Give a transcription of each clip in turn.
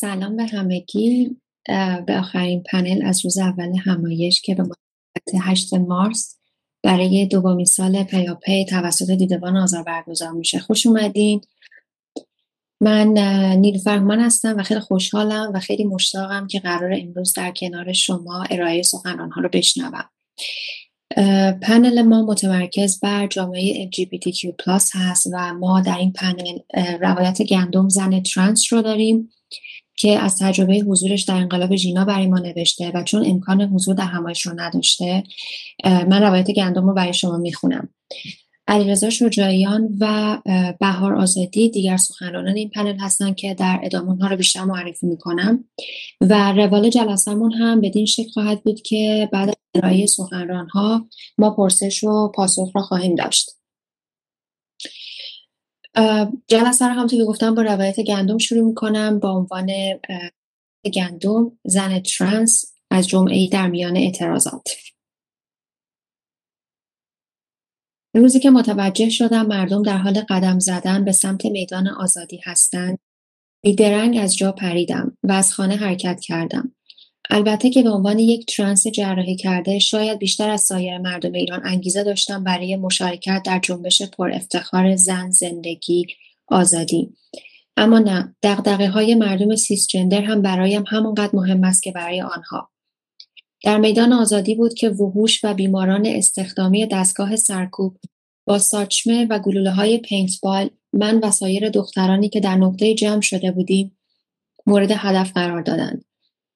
سلام به همگی. به آخرین پنل از روز اول همایش که به مناسبت 8 مارس برای دومین سال پیاپی توسط دیدبان آزار برگزار میشه. خوش اومدین. من نیل فرمان هستم و خیلی خوشحالم و خیلی مشتاقم که قرار امروز در کنار شما ارائه سخنرانها رو بشنوم. پنل ما متمرکز بر جامعه LGBTQ+ هست و ما در این پنل روایت گندم زن ترانس رو داریم. که از تجربه حضورش در انقلاب ژینا برای ما نوشته و چون امکان حضور در همایش رو نداشته من روایت گندم رو برای شما می‌خونم. علیرضا شجاعیان و بهار آزادی دیگر سخنرانان این پنل هستن که در ادامه ها رو بیشتر معرفی می‌کنم. و روال جلسهمون هم بدین شکل خواهد بود که بعد از ارائه سخنران ها ما پرسش و پاسخ را خواهیم داشت. جلسه رو همونطور که گفتم با روایت گندم شروع می‌کنم با عنوان گندم زن ترانس از جمعه در میان اعتراضات. روزی که متوجه شدم مردم در حال قدم زدن به سمت میدان آزادی هستند بیدرنگ از جا پریدم و از خانه حرکت کردم. البته که به عنوان یک ترانس جراحی کرده شاید بیشتر از سایر مردم ایران انگیزه داشتم برای مشارکت در جنبش پر افتخار زن زندگی آزادی. اما نه دقدقه های مردم سیسجندر هم برایم همانقدر مهم است که برای آنها. در میدان آزادی بود که وحوش و بیماران استخدامی دستگاه سرکوب با ساچمه و گلوله های پینتبال من و سایر دخترانی که در نقطه جمع شده بودیم مورد هدف قرار دادند.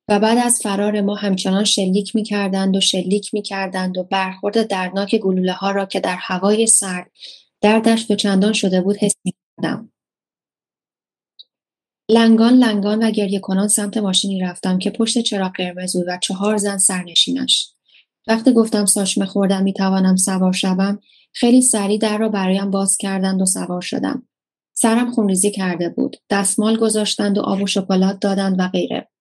و بعد از فرار ما همچنان شلیک می کردند و شلیک می کردند و برخورد دردناک گلوله ها را که در هوای سرد دردش به چندان شده بود حس می کردم. لنگان لنگان و گریه کنان سمت ماشینی رفتم که پشت چراغ قرمز بود و چهار زن سرنشینش. وقتی گفتم ساشمه خوردم می توانم سوار شوم خیلی سریع در را برایم باز کردند و سوار شدم. سرم خونریزی کرده بود. دستمال گذاشتند و آب و شکلات دادند و غیره.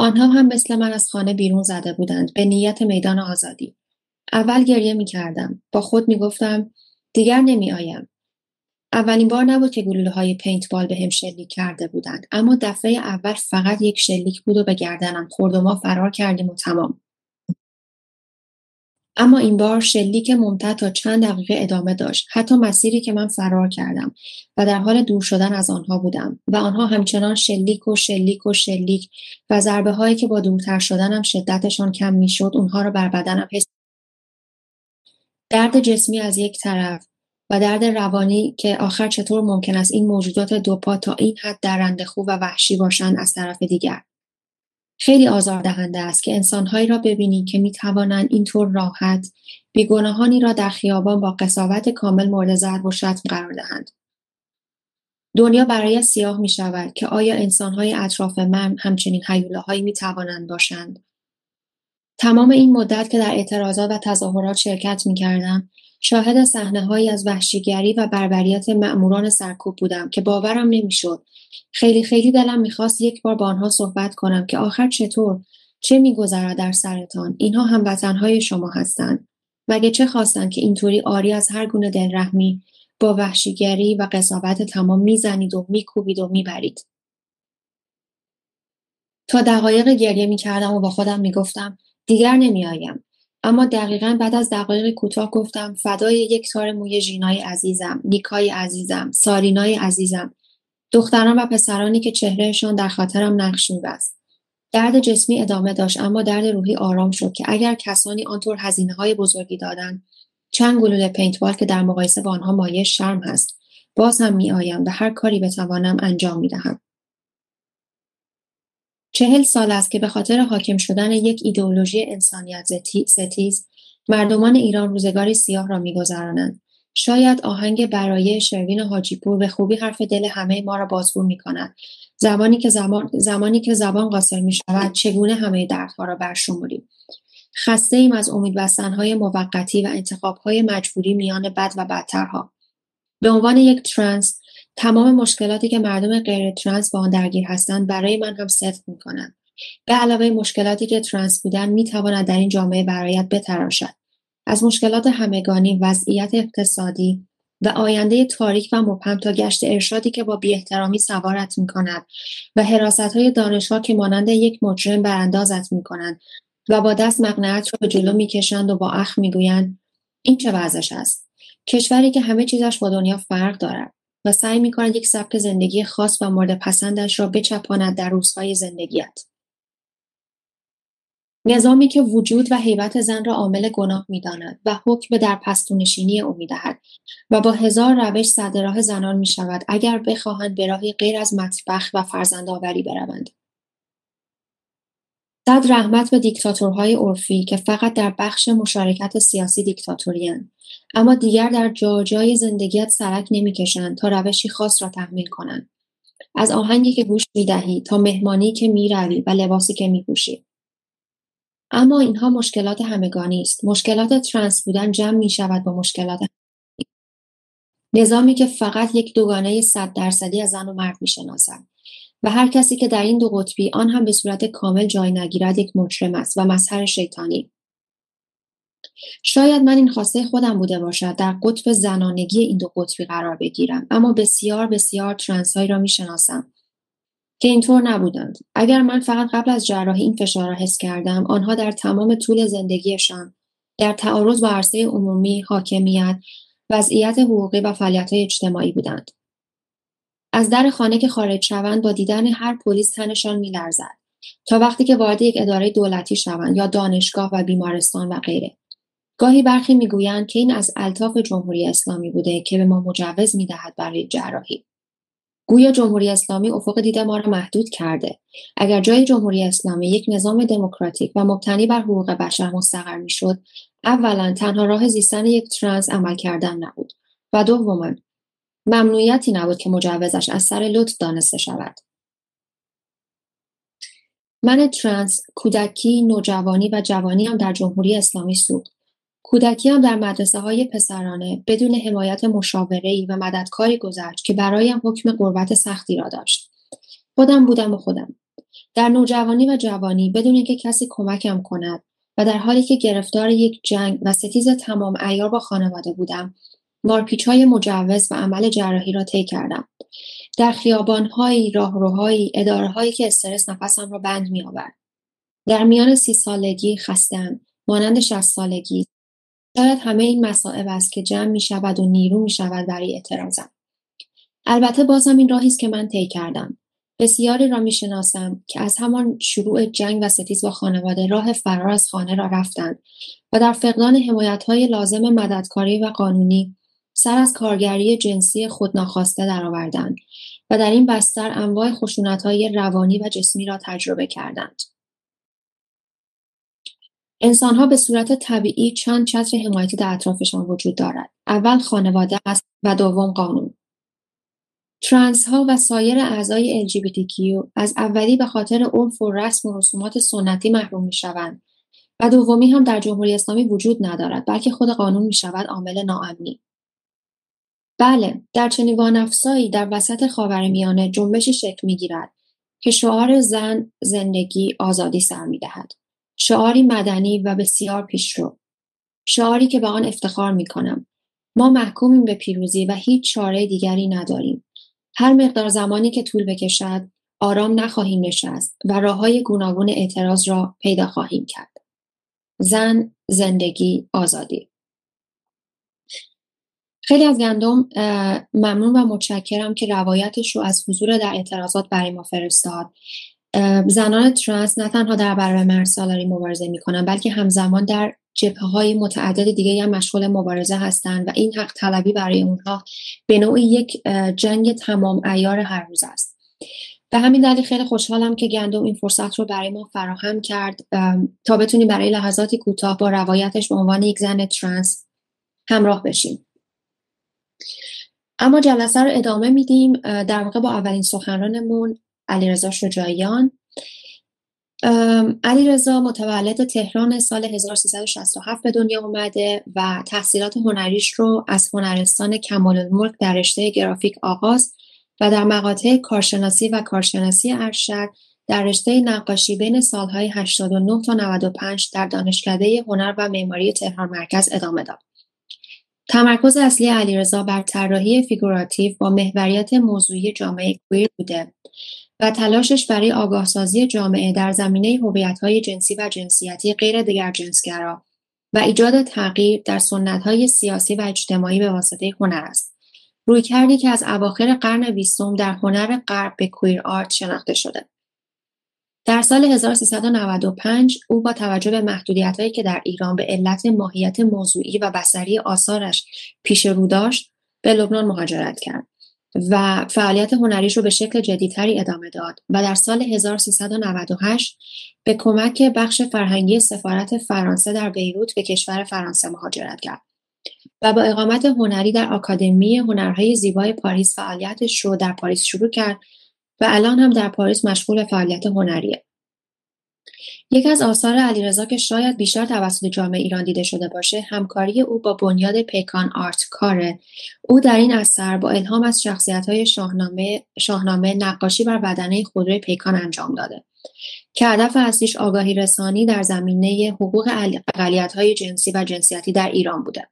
آنها هم مثل من از خانه بیرون زده بودند به نیت میدان آزادی. اول گریه می کردم. با خود می گفتم دیگر نمی آیم. اولین بار نبود که گلوله های پینت بال به هم شلیک کرده بودند اما دفعه اول فقط یک شلیک بود و به گردنم خورد و ما فرار کردیم و تمام. اما این بار شلیک ممتد تا چند دقیقه ادامه داشت. حتی مسیری که من فرار کردم و در حال دور شدن از آنها بودم و آنها همچنان شلیک و شلیک و شلیک و ضربه هایی که با دورتر شدنم شدتشان کم می‌شد اونها را بر بدنم حس درد جسمی از یک طرف و درد روانی که آخر چطور ممکن است این موجودات دوپا تا این حد درنده خوب و وحشی باشند از طرف دیگر. خیلی آزاردهنده است که انسانهایی را ببینی که می‌توانند اینطور راحت بیگناهانی را در خیابان با قصاوت کامل مورد ضرب و شتم قرار دهند. دنیا برای سیاه می شود که آیا انسانهای اطراف من همچنین حیولاهایی می توانند باشند؟ تمام این مدت که در اعتراضات و تظاهرات شرکت می کردم شاهد صحنه هایی از وحشیگری و بربریت مأموران سرکوب بودم که باورم نمی‌شد. خیلی خیلی دلم می‌خواست یک بار با آنها صحبت کنم که آخر چطور؟ چه میگذرد در سرتان؟ اینها هم وطنهای شما هستند. مگه چه خواستند که اینطوری آری از هر گونه دلرحمی با وحشیگری و قصاوت تمام می‌زنید و میکوبید و می‌برید؟ تا دقایق گریه می‌کردم و با خودم می‌گفتم دیگر نمیآیم. اما دقیقا بعد از دقایق کوتاه گفتم فدای یک تار موی ژینای عزیزم نیکای عزیزم سارینای عزیزم دختران و پسرانی که چهرهشان در خاطرم نقش میبست. درد جسمی ادامه داشت اما درد روحی آرام شد که اگر کسانی آنطور هزینه های بزرگی دادند چند گلوله پینتبال که در مقایسه با آنها مایه شرم هست باز هم میآیم و هر کاری بتوانم انجام می‌دهم. چهل سال است که به خاطر حاکم شدن یک ایدئولوژی انسانیت ستیز مردمان ایران روزگاری سیاه را میگذرانند. شاید آهنگ برای شروین حاجیپور به خوبی حرف دل همه ما را بازگو می کند. زمانی که زمان، زمانی که زبان قاصر می شود چگونه همه دردها را برشمریم؟ خسته ایم از امید های موقتی و های مجبوری میان بد و بدترها. به عنوان یک ترنس تمام مشکلاتی که مردم غیر ترنس با آن درگیر هستند برای من هم صدق می کنند. به علاوه مشکلاتی که ترنس بودن می تواند در این جامعه برایت بتراشد. از مشکلات همگانی، وضعیت اقتصادی، و آینده تاریک و مبهم تا گشت ارشادی که با بیاحترامی سوارت می‌کند و حراست های دانشگاه که مانند یک مجرم براندازت می‌کنند و با دست مقنعت را به جلو می‌کشند و با اخ می‌گویند این چه وضعش است کشوری که همه چیزش با دنیا فرق دارد و سعی می‌کند یک سبک زندگی خاص و مورد پسندش را بچپاند در روزهای زندگیت نظامی که وجود و حیبت زن را عامل گناه می‌داند و حکم در پستونشینی او می‌دهد و با هزار روش صد راه زنان می شود اگر بخواهند به راهی غیر از مطبخ و فرزندآوری بروند. صد رحمت به دیکتاتورهای عرفی که فقط در بخش مشارکت سیاسی دیکتاتوریان اما دیگر در جاجای زندگیت سرک نمی‌کشند تا روشی خاص را تحمیل کنند. از آهنگی که گوش می‌دهی تا مهمانی که می‌روی و لباسی که میپوشی. اما اینها مشکلات همگانی است. مشکلات ترنس بودن جمع می شود با مشکلات نظامی که فقط یک دوگانه صد درصدی از زن و مرد می شناسد و هر کسی که در این دو قطبی آن هم به صورت کامل جای نگیرد یک مجرم است و مظهر شیطانی. شاید من این خواسته خودم بوده باشد در قطب زنانگی این دو قطبی قرار بگیرم اما بسیار بسیار ترنس هایی را می شناسم که اینطور نبودند. اگر من فقط قبل از جراحی این فشار را حس کردم آنها در تمام طول زندگیشان در تعارض با عرصه عمومی حاکمیت وضعیت حقوقی و فعالیت اجتماعی بودند. از در خانه که خارج شوند با دیدن هر پلیس تنشان میلرزد تا وقتی که وارد یک اداره دولتی شوند یا دانشگاه و بیمارستان و غیره. گاهی برخی می‌گویند که این از الطاف جمهوری اسلامی بوده که به ما مجوز می‌دهد برای جراحی. گویا جمهوری اسلامی افق دید ما را محدود کرده. اگر جای جمهوری اسلامی یک نظام دموکراتیک و مبتنی بر حقوق بشر مستقر می‌شد اولا تنها راه زیستن یک ترنس عمل کردن نبود. و دوما ممنوعیتی نبود که مجوزش از سر لطف دانسته شود من ترنس کودکی نوجوانی و جوانی هم در جمهوری اسلامی سوخت کودکی هم در مدرسه های پسرانه بدون حمایت مشاوره‌ای و مددکاری گذشت که برایم حکم قربت سختی را داشت. خودم بودم و خودم. در نوجوانی و جوانی بدون اینکه کسی کمکم کند و در حالی که گرفتار یک جنگ و ستیز تمام ایار با خانواده بودم مارپیچ های مجوز و عمل جراحی را طی کردم در خیابانهایی راهروهایی اداره هایی که استرس نفسم را بند می آورد. در میان سی سالگی خستم مانند شست سالگی شاید همه این مصائب است که جمع می شود و نیرو می شود برای اعتراضم. البته بازم این راهی است که من طی کردم. بسیاری را می شناسم که از همان شروع جنگ و ستیز با خانواده راه فرار از خانه را رفتند و در فقدان حمایت های لازم مددکاری و قانونی سر از کارگری جنسی خود ناخواسته درآوردند و در این بستر انواع خشونت های روانی و جسمی را تجربه کردند. انسانها به صورت طبیعی چند چتر حمایتی در اطرافشان وجود دارد. اول خانواده است و دوم قانون. ترنس ها و سایر اعضای LGBTQ از اولی به خاطر عرف و رسم و رسومات سنتی محروم می شوند و دومی هم در جمهوری اسلامی وجود ندارد بلکه خود قانون می شود عامل ناامنی. بله در چنین وانفسایی در وسط خاورمیانه جنبشی شکل می‌گیرد که شعار زن زندگی آزادی سر می‌دهد شعاری مدنی و بسیار پیشرو شعاری که به آن افتخار می کنم. ما محکومیم به پیروزی و هیچ چاره دیگری نداریم. هر مقدار زمانی که طول بکشد آرام نخواهیم نشست و راه های گوناگون اعتراض را پیدا خواهیم کرد. زن، زندگی، آزادی خیلی از گندم ممنون و متشکرم که روایتش رو از حضور در اعتراضات برای ما فرستاد. زنان ترنس نه تنها در برابر مرد سالاری مبارزه می‌کنن بلکه همزمان در جبهه های متعدد دیگه هم مشغول مبارزه هستند و این حق طلبی برای اونها به نوعی یک جنگ تمام ایار هر روز است. به همین دلیل خیلی خوشحالم که گندم این فرصت رو برای ما فراهم کرد. تا بتونیم برای لحظاتی کوتاه با روایتش به عنوان یک زن ترنس همراه بشیم. اما جلسه رو ادامه میدیم در واقع با اولین سخنرانمون علیرضا شجاعیان علیرضا متولد تهران سال 1367 به دنیا اومده و تحصیلات هنریش رو از هنرستان کمال الملک در رشته گرافیک آغاز و در مقاطع کارشناسی و کارشناسی ارشد در رشته نقاشی بین سالهای 89 تا 95 در دانشکده هنر و معماری تهران مرکز ادامه داد. تمرکز اصلی علیرضا بر طراحی فیگوراتیو با محوریت موضوعی جامعه queer بوده و تلاشش برای آگاهسازی جامعه در زمینه هویت‌های جنسی و جنسیتی غیر جنسگرا و ایجاد تغییر در سنت‌های سیاسی و اجتماعی به واسطه هنر است. رویکردی که از اواخر قرن بیستم در هنر غرب به کویر آرت شناخته شده. در سال 1395 او با توجه به محدودیت‌هایی که در ایران به علت ماهیت موضوعی و بصری آثارش پیش رو داشت به لبنان مهاجرت کرد و فعالیت هنریش رو به شکل جدیدتری ادامه داد و در سال 1398 به کمک بخش فرهنگی سفارت فرانسه در بیروت به کشور فرانسه مهاجرت کرد و با اقامت هنری در آکادمی هنرهای زیبای پاریس فعالیتش رو در پاریس شروع کرد و الان هم در پاریس مشغول فعالیت هنریه. یکی از آثار علیرضا که شاید بیشتر توسط جامعه ایران دیده شده باشه همکاری او با بنیاد پیکان Art Car ه. او در این اثر با الهام از شخصیت های شاهنامه, شاهنامه نقاشی بر بدنه خودروی پیکان انجام داده که هدف اصلیش آگاهی رسانی در زمینه حقوق اقلیت های جنسی و جنسیتی در ایران بوده.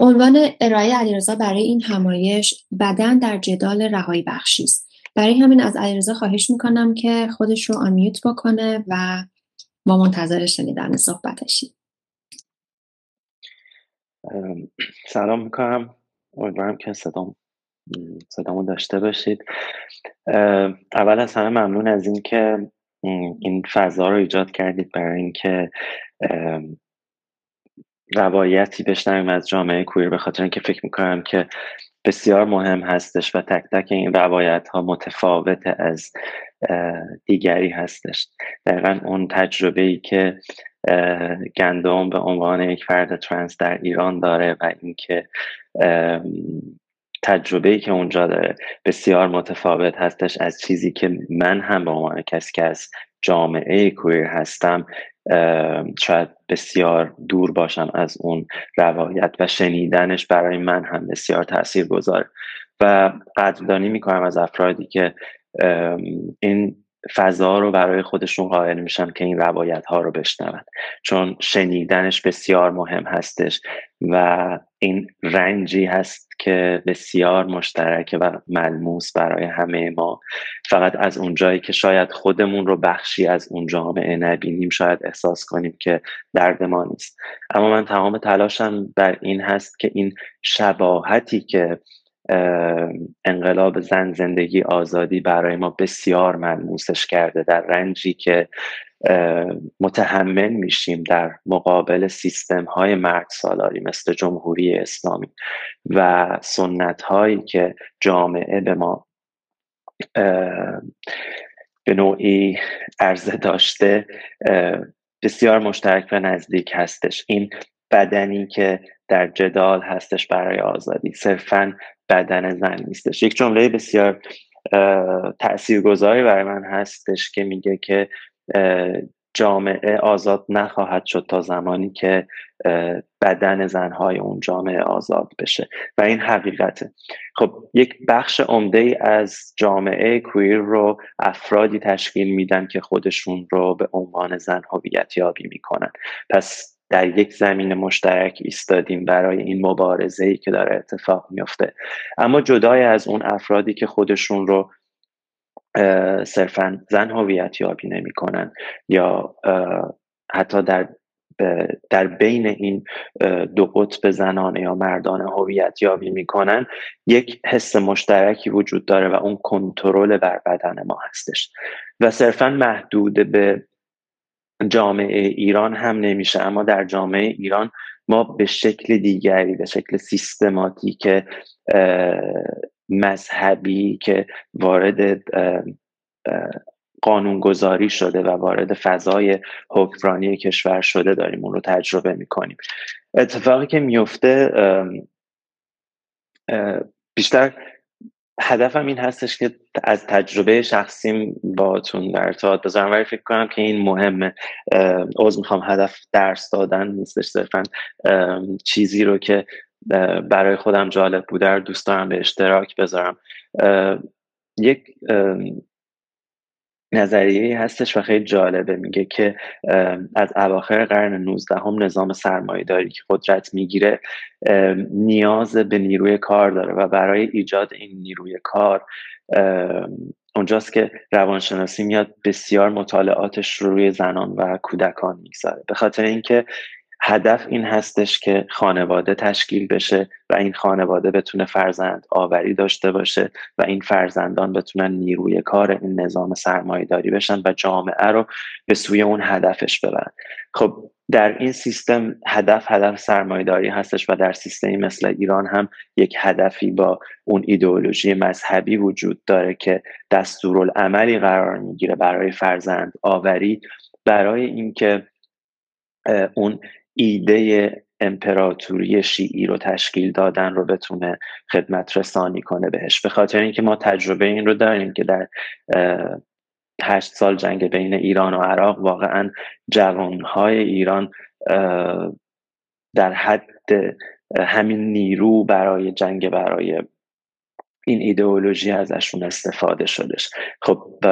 عنوان ارائه علیرضا برای این همایش بدن در جدال رهایی بخشی است. برای همین از علیرضا خواهش می‌کنم که خودش رو آنمیوت بکنه و ما منتظر شنیدن صحبتشیم سلام می‌کنم. امیدوارم که صدام صدامو داشته باشید. اول از همه ممنون از اینکه این فضا رو ایجاد کردید برای اینکه روایتی بشنویم از جامعه کویر به خاطر اینکه فکر می‌کنم که بسیار مهم هستش و تک تک این روایت ها متفاوت از دیگری هستش. دقیقا اون تجربه ای که گندم به عنوان یک فرد ترنس در ایران داره و اینکه تجربه ای که اونجا داره بسیار متفاوت هستش از چیزی که من هم به عنوان کسی که از جامعه کویر هستم شاید بسیار دور باشم از اون روایت و شنیدنش برای من هم بسیار تاثیر گذاره و قدردانی می‌کنم از افرادی که این فضا رو برای خودشون قائل میشن که این روایت ها رو بشنون. چون شنیدنش بسیار مهم هستش و این رنجی هست که بسیار مشترکه و ملموس برای همه ما. فقط از اونجایی که شاید خودمون رو بخشی از اون جامعه نبینیم شاید احساس کنیم که درد ما نیست. اما من تمام تلاشم بر این هست که این شباهتی که انقلاب زن زندگی آزادی برای ما بسیار ملموسش کرده در رنجی که متحمل میشیم در مقابل سیستم های مرد سالاری مثل جمهوری اسلامی و سنت هایی که جامعه به ما به نوعی عرضه داشته بسیار مشترک و نزدیک هستش. این بدنی که در جدال هستش برای آزادی. صرفا بدن زن نیستش. یک جمله بسیار تاثیرگذاری برای من هستش که میگه که جامعه آزاد نخواهد شد تا زمانی که بدن زنهای اون جامعه آزاد بشه. و این حقیقته. خب یک بخش عمده از جامعه کویر رو افرادی تشکیل میدن که خودشون رو به عنوان زن هویت یابی می‌کنن. پس در یک زمین مشترک ایستادیم برای این مبارزه ای که داره اتفاق میفته اما جدای از اون افرادی که خودشون رو صرفا زن هویت یابی نمی‌کنن یا حتی در در بین این دو قطب زنانه یا مردانه هویت یابی می‌کنن یک حس مشترکی وجود داره و اون کنترل بر بدن ما هستش. و صرفا محدود به جامعه ایران هم نمیشه. اما در جامعه ایران ما به شکل دیگری به شکل سیستماتیک مذهبی که وارد قانونگذاری شده و وارد فضای حکمرانی کشور شده داریم اون رو تجربه می‌کنیم. اتفاقی که میفته بیشتر هدفم این هستش که از تجربه شخصیم باتون در ارتباط بذارم. ولی فکر کنم که این مهمه. عوض می‌خوام. هدف درس دادن نیستش. صرفا چیزی رو که برای خودم جالب بوده رو دوست دارم به اشتراک بذارم. یک نظریه هستش و خیلی جالبه. میگه که از اواخر قرن 19 هم نظام داری که قدرت می‌گیره نیاز به نیروی کار داره و برای ایجاد این نیروی کار اونجاست که روانشناسی میاد بسیار مطالعاتش رو روی زنان و کودکان می‌گذاره. به خاطر اینکه هدف این هستش که خانواده تشکیل بشه و این خانواده بتونه فرزند آوری داشته باشه و این فرزندان بتونن نیروی کار این نظام داری بشن و جامعه رو به سوی اون هدفش ببرن. خب در این سیستم هدف هدف داری هستش و در سیستمی مثل ایران هم یک هدفی با اون ایدئولوژی مذهبی وجود داره که دستورالعملی قرار می‌گیره برای فرزند آوری برای اینکه اون ایده امپراتوری شیعی رو تشکیل دادن رو بتونه خدمت رسانی کنه بهش. به خاطر اینکه ما تجربه این رو داریم که در هشت سال جنگ بین ایران و عراق واقعا جوانهای ایران در حد همین نیرو برای جنگ برای این ایدئولوژی ازشون استفاده شدش. خب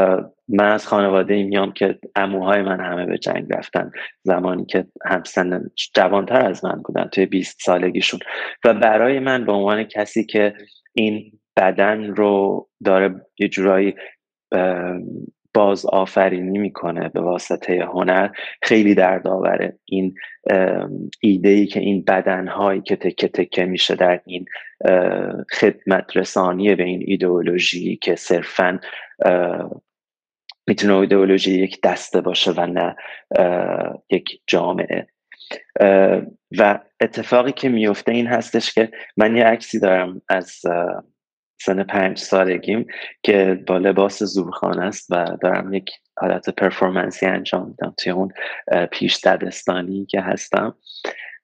من از خانواده میام که اموهای من همه به جنگ رفتن زمانی که همسن جوانتر از من بودن توی 20 سالگیشون. و برای من به عنوان کسی که این بدن رو داره یه جورایی باز آفرینی می‌کنه به واسطه هنر خیلی دردآوره این ایده ای که این بدن هایی که تکه تکه میشه در این خدمت رسانی به این ایدئولوژی که صرفا می‌تونه ایدئولوژی یک دسته باشه و نه یک جامعه. و اتفاقی که میفته این هستش که من یه عکسی دارم از سن پنج سالگیم که با لباس زورخانه است و دارم یک حالت پرفورمنسی انجام میدم توی اون پیش دبستانی که هستم.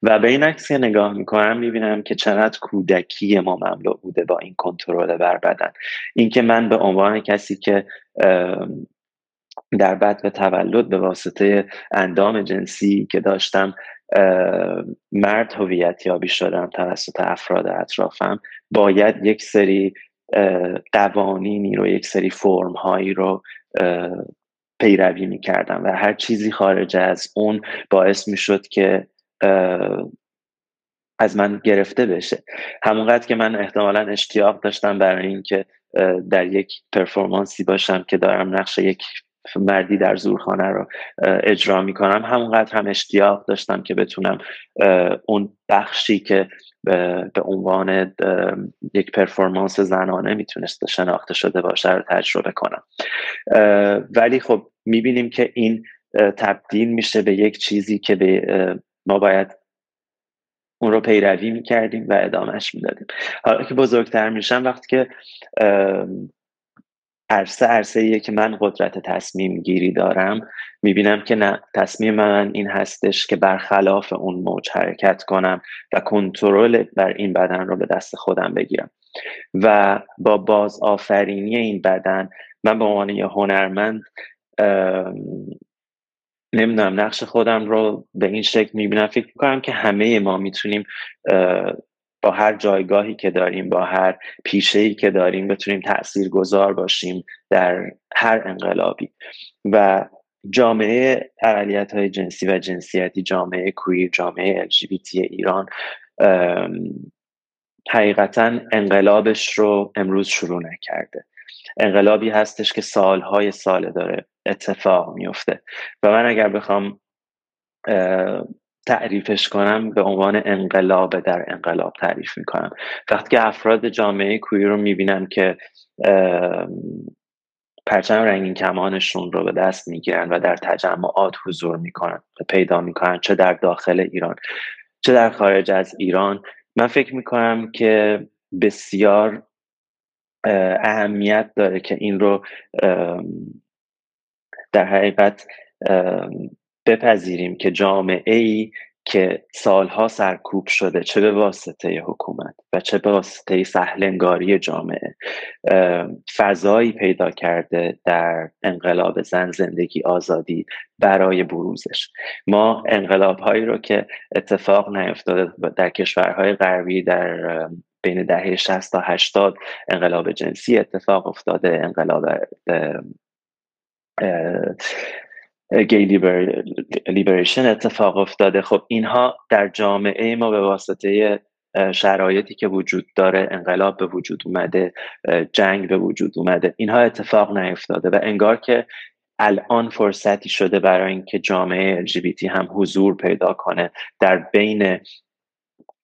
و به این عکس نگاه می‌کنم می‌بینم که چقدر کودکی ما مملو بوده با این کنترل بر بدن. اینکه من به عنوان کسی که در بعد به تولد به واسطه اندام جنسی که داشتم مرد هویت یابی شدم توسط افراد اطرافم باید یک سری قوانینی رو یک سری فرم هایی رو پیروی می‌کردم و هر چیزی خارج از اون باعث می‌شد که از من گرفته بشه. همونقدر که من احتمالا اشتیاق داشتم برای اینکه در یک پرفورمانسی باشم که دارم نقش یک مردی در زورخانه رو اجرا می‌کنم. همونقدر هم اشتیاق داشتم که بتونم اون بخشی که به عنوان یک پرفورمانس زنانه می‌تونست شناخته شده باشه رو تجربه کنم. ولی خب می‌بینیم که این تبدیل میشه به یک چیزی که به ما باید اون رو پیروی می‌کردیم و ادامهش می‌دادیم. حالا که بزرگتر میشم وقتی که عرصه عرصه که من قدرت تصمیم گیری دارم می‌بینم که نه تصمیم من این هستش که برخلاف اون موج حرکت کنم و کنترل بر این بدن رو به دست خودم بگیرم. و با باز آفرینی این بدن من به عنوان یه هنرمند نمی‌دونم نقش خودم رو به این شکل می‌بینم. فکر می‌کنم که همه ما می‌تونیم با هر جایگاهی که داریم با هر پیشهی که داریم بتونیم تأثیر گذار باشیم در هر انقلابی. و جامعه اقلیت های جنسی و جنسیتی جامعه کویر جامعه LGBT ایران حقیقتا انقلابش رو امروز شروع نکرده. انقلابی هستش که سالهای ساله داره اتفاق میفته و من اگر بخوام تعریفش کنم به عنوان انقلاب در انقلاب تعریف می‌کنم. وقتی که افراد جامعه کویر رو می‌بینم که پرچم رنگین کمانشون رو به دست می‌گیرن و در تجمعات حضور می‌کنن پیدا می‌کنن چه در داخل ایران چه در خارج از ایران من فکر می‌کنم که بسیار اهمیت داره که این رو در حقیقت بپذیریم که جامعه ای که سالها سرکوب شده چه به واسطه حکومت و چه به واسطه سهلنگاری جامعه فضایی پیدا کرده در انقلاب زن زندگی آزادی برای بروزش. ما انقلاب هایی رو که اتفاق نیفتاده در کشورهای غربی در بین دهه 60 تا 80 انقلاب جنسی اتفاق افتاده انقلاب گی لیبریشن اتفاق افتاده. خب اینها در جامعه ما به واسطه شرایطی که وجود داره انقلاب به وجود اومده جنگ به وجود اومده اینها اتفاق نیفتاده و انگار که الان فرصتی شده برای اینکه جامعه LGBT هم حضور پیدا کنه در بین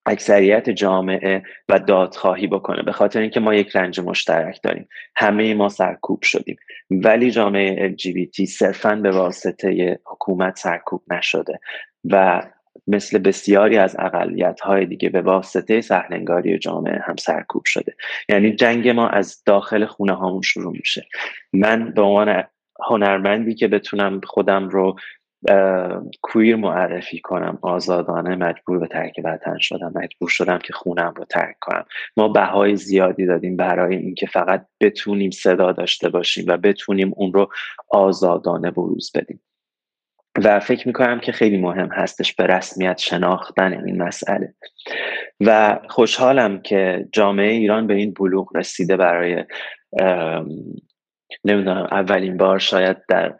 اکثریت جامعه و دادخواهی بکنه. به خاطر اینکه ما یک رنج مشترک داریم. همه ما سرکوب شدیم. ولی جامعه LGBT صرفا به واسطه حکومت سرکوب نشده. و مثل بسیاری از اقلیت های دیگه به واسطه سهلنگاری جامعه هم سرکوب شده. یعنی جنگ ما از داخل خونه هامون شروع میشه. من به عنوان هنرمندی که بتونم خودم رو کویر معرفی کنم آزادانه مجبور به ترک وطن شدم مجبور شدم که خونم رو ترک کنم. ما بهای زیادی دادیم برای اینکه فقط بتونیم صدا داشته باشیم و بتونیم اون رو آزادانه بروز بدیم. و فکر می‌کنم که خیلی مهم هستش به رسمیت شناختن این مسئله. و خوشحالم که جامعه ایران به این بلوغ رسیده برای نمی‌دونم اولین بار شاید در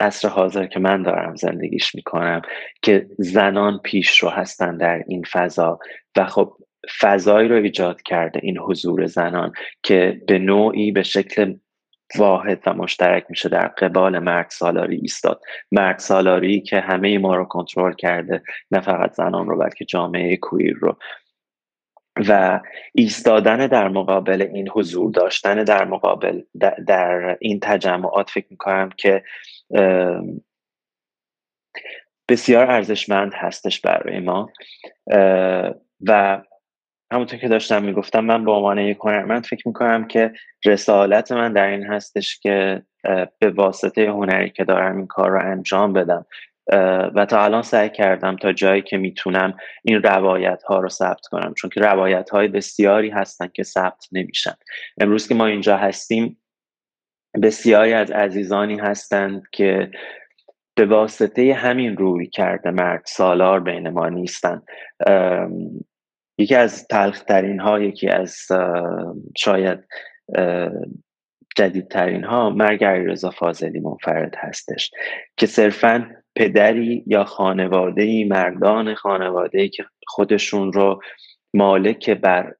عصر حاضر که من دارم زندگیش می‌کنم که زنان پیش رو هستن در این فضا و خب فضایی رو ایجاد کرده این حضور زنان که به نوعی به شکل واحد و مشترک میشه در قبال مرد سالاری ایستاد. مرد سالاری که همه ما رو کنترل کرده نه فقط زنان رو بلکه جامعه کویر رو. و ایستادن در مقابل این حضور داشتن در مقابل در این تجمعات فکر می‌کنم که بسیار ارزشمند هستش برای ما. و همونطور که داشتم می‌گفتم من به عنوان یک هنرمند فکر می‌کنم که رسالت من در این هستش که به واسطه هنری که دارم این کار رو انجام بدم. و تا الان سعی کردم تا جایی که می‌تونم این روایت ها رو ثبت کنم چون که روایت های بسیاری هستن که ثبت نمیشن. امروز که ما اینجا هستیم بسیاری از عزیزانی هستند که به واسطه همین روی کرده مرد سالار بین ما نیستن. یکی از تلخترین ها یکی از شاید جدیدترین ها مرگ رضا فاضلی منفرد هستش که صرفا پدری یا خانواده ای مردان خانواده ای که خودشون رو مالک بر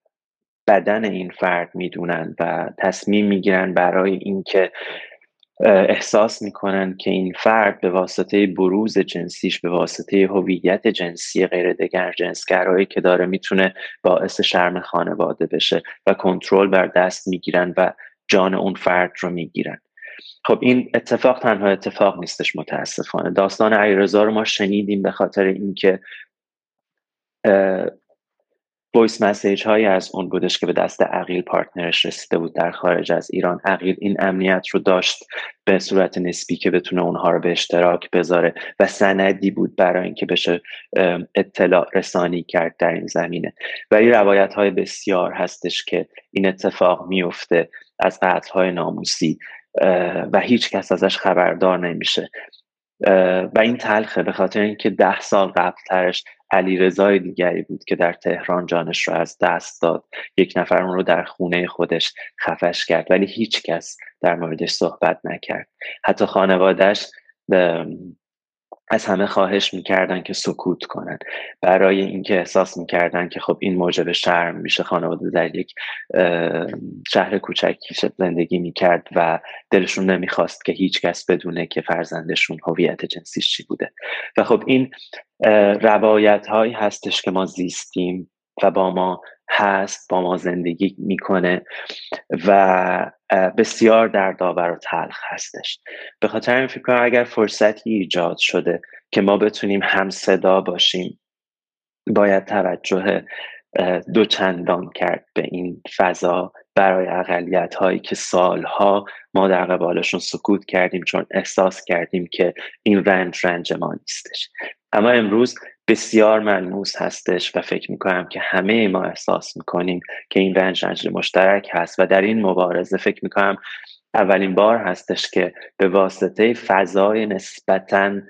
بدن این فرد می‌دونن و تصمیم می‌گیرن برای اینکه احساس می‌کنن که این فرد به واسطه بروز جنسیش به واسطه هویت جنسی غیر دگر جنسگرایی که داره می‌تونه باعث شرم خانواده بشه و کنترل بر دست می‌گیرن و جان اون فرد رو می‌گیرن. خب این اتفاق تنها اتفاق نیستش متاسفانه. داستان علیرضا رو ما شنیدیم به خاطر اینکه voice message هایی از اون بودش که به دست عقیل partner ش رسیده بود در خارج از ایران. عقیل این امنیت رو داشت به صورت نسبی که بتونه اونها رو به اشتراک بذاره و سندی بود برای اینکه بشه اطلاع رسانی کرد در این زمینه. ولی روایت های بسیار هستش که این اتفاق میفته از قتل های ناموسی و هیچ کس ازش خبردار نمیشه. و این تلخه به خاطر اینکه ده سال قبل ترش علی رضای دیگری بود که در تهران جانش رو از دست داد. یک نفر اون رو در خونه خودش خفش کرد ولی هیچ کس در موردش صحبت نکرد. حتی خانوادهش از همه خواهش می‌کردن که سکوت کنن. برای اینکه احساس می‌کردن که خب این موجب شرم میشه خانواده در یک شهر کوچکی زندگی می‌کرد و دلشون نمی‌خواست که هیچ کس بدونه که فرزندشون هویت جنسیش چی بوده. و خب این روایت هایی هستش که ما زیستیم و با ما هست با ما زندگی می‌کنه و بسیار دردآور و تلخ هستش. به خاطر این فکر اگر فرصتی ایجاد شده که ما بتونیم هم صدا باشیم باید توجه دو چندان کرد به این فضا برای اقلیت هایی که سالها ما در قبالشون سکوت کردیم چون احساس کردیم که این رنج رنج ما نیستش. اما امروز بسیار ملموس هستش و فکر می‌کنم که همه ما احساس می‌کنیم که این رنج رنج مشترک هست و در این مبارزه فکر می‌کنم اولین بار هستش که به واسطه فضای نسبتا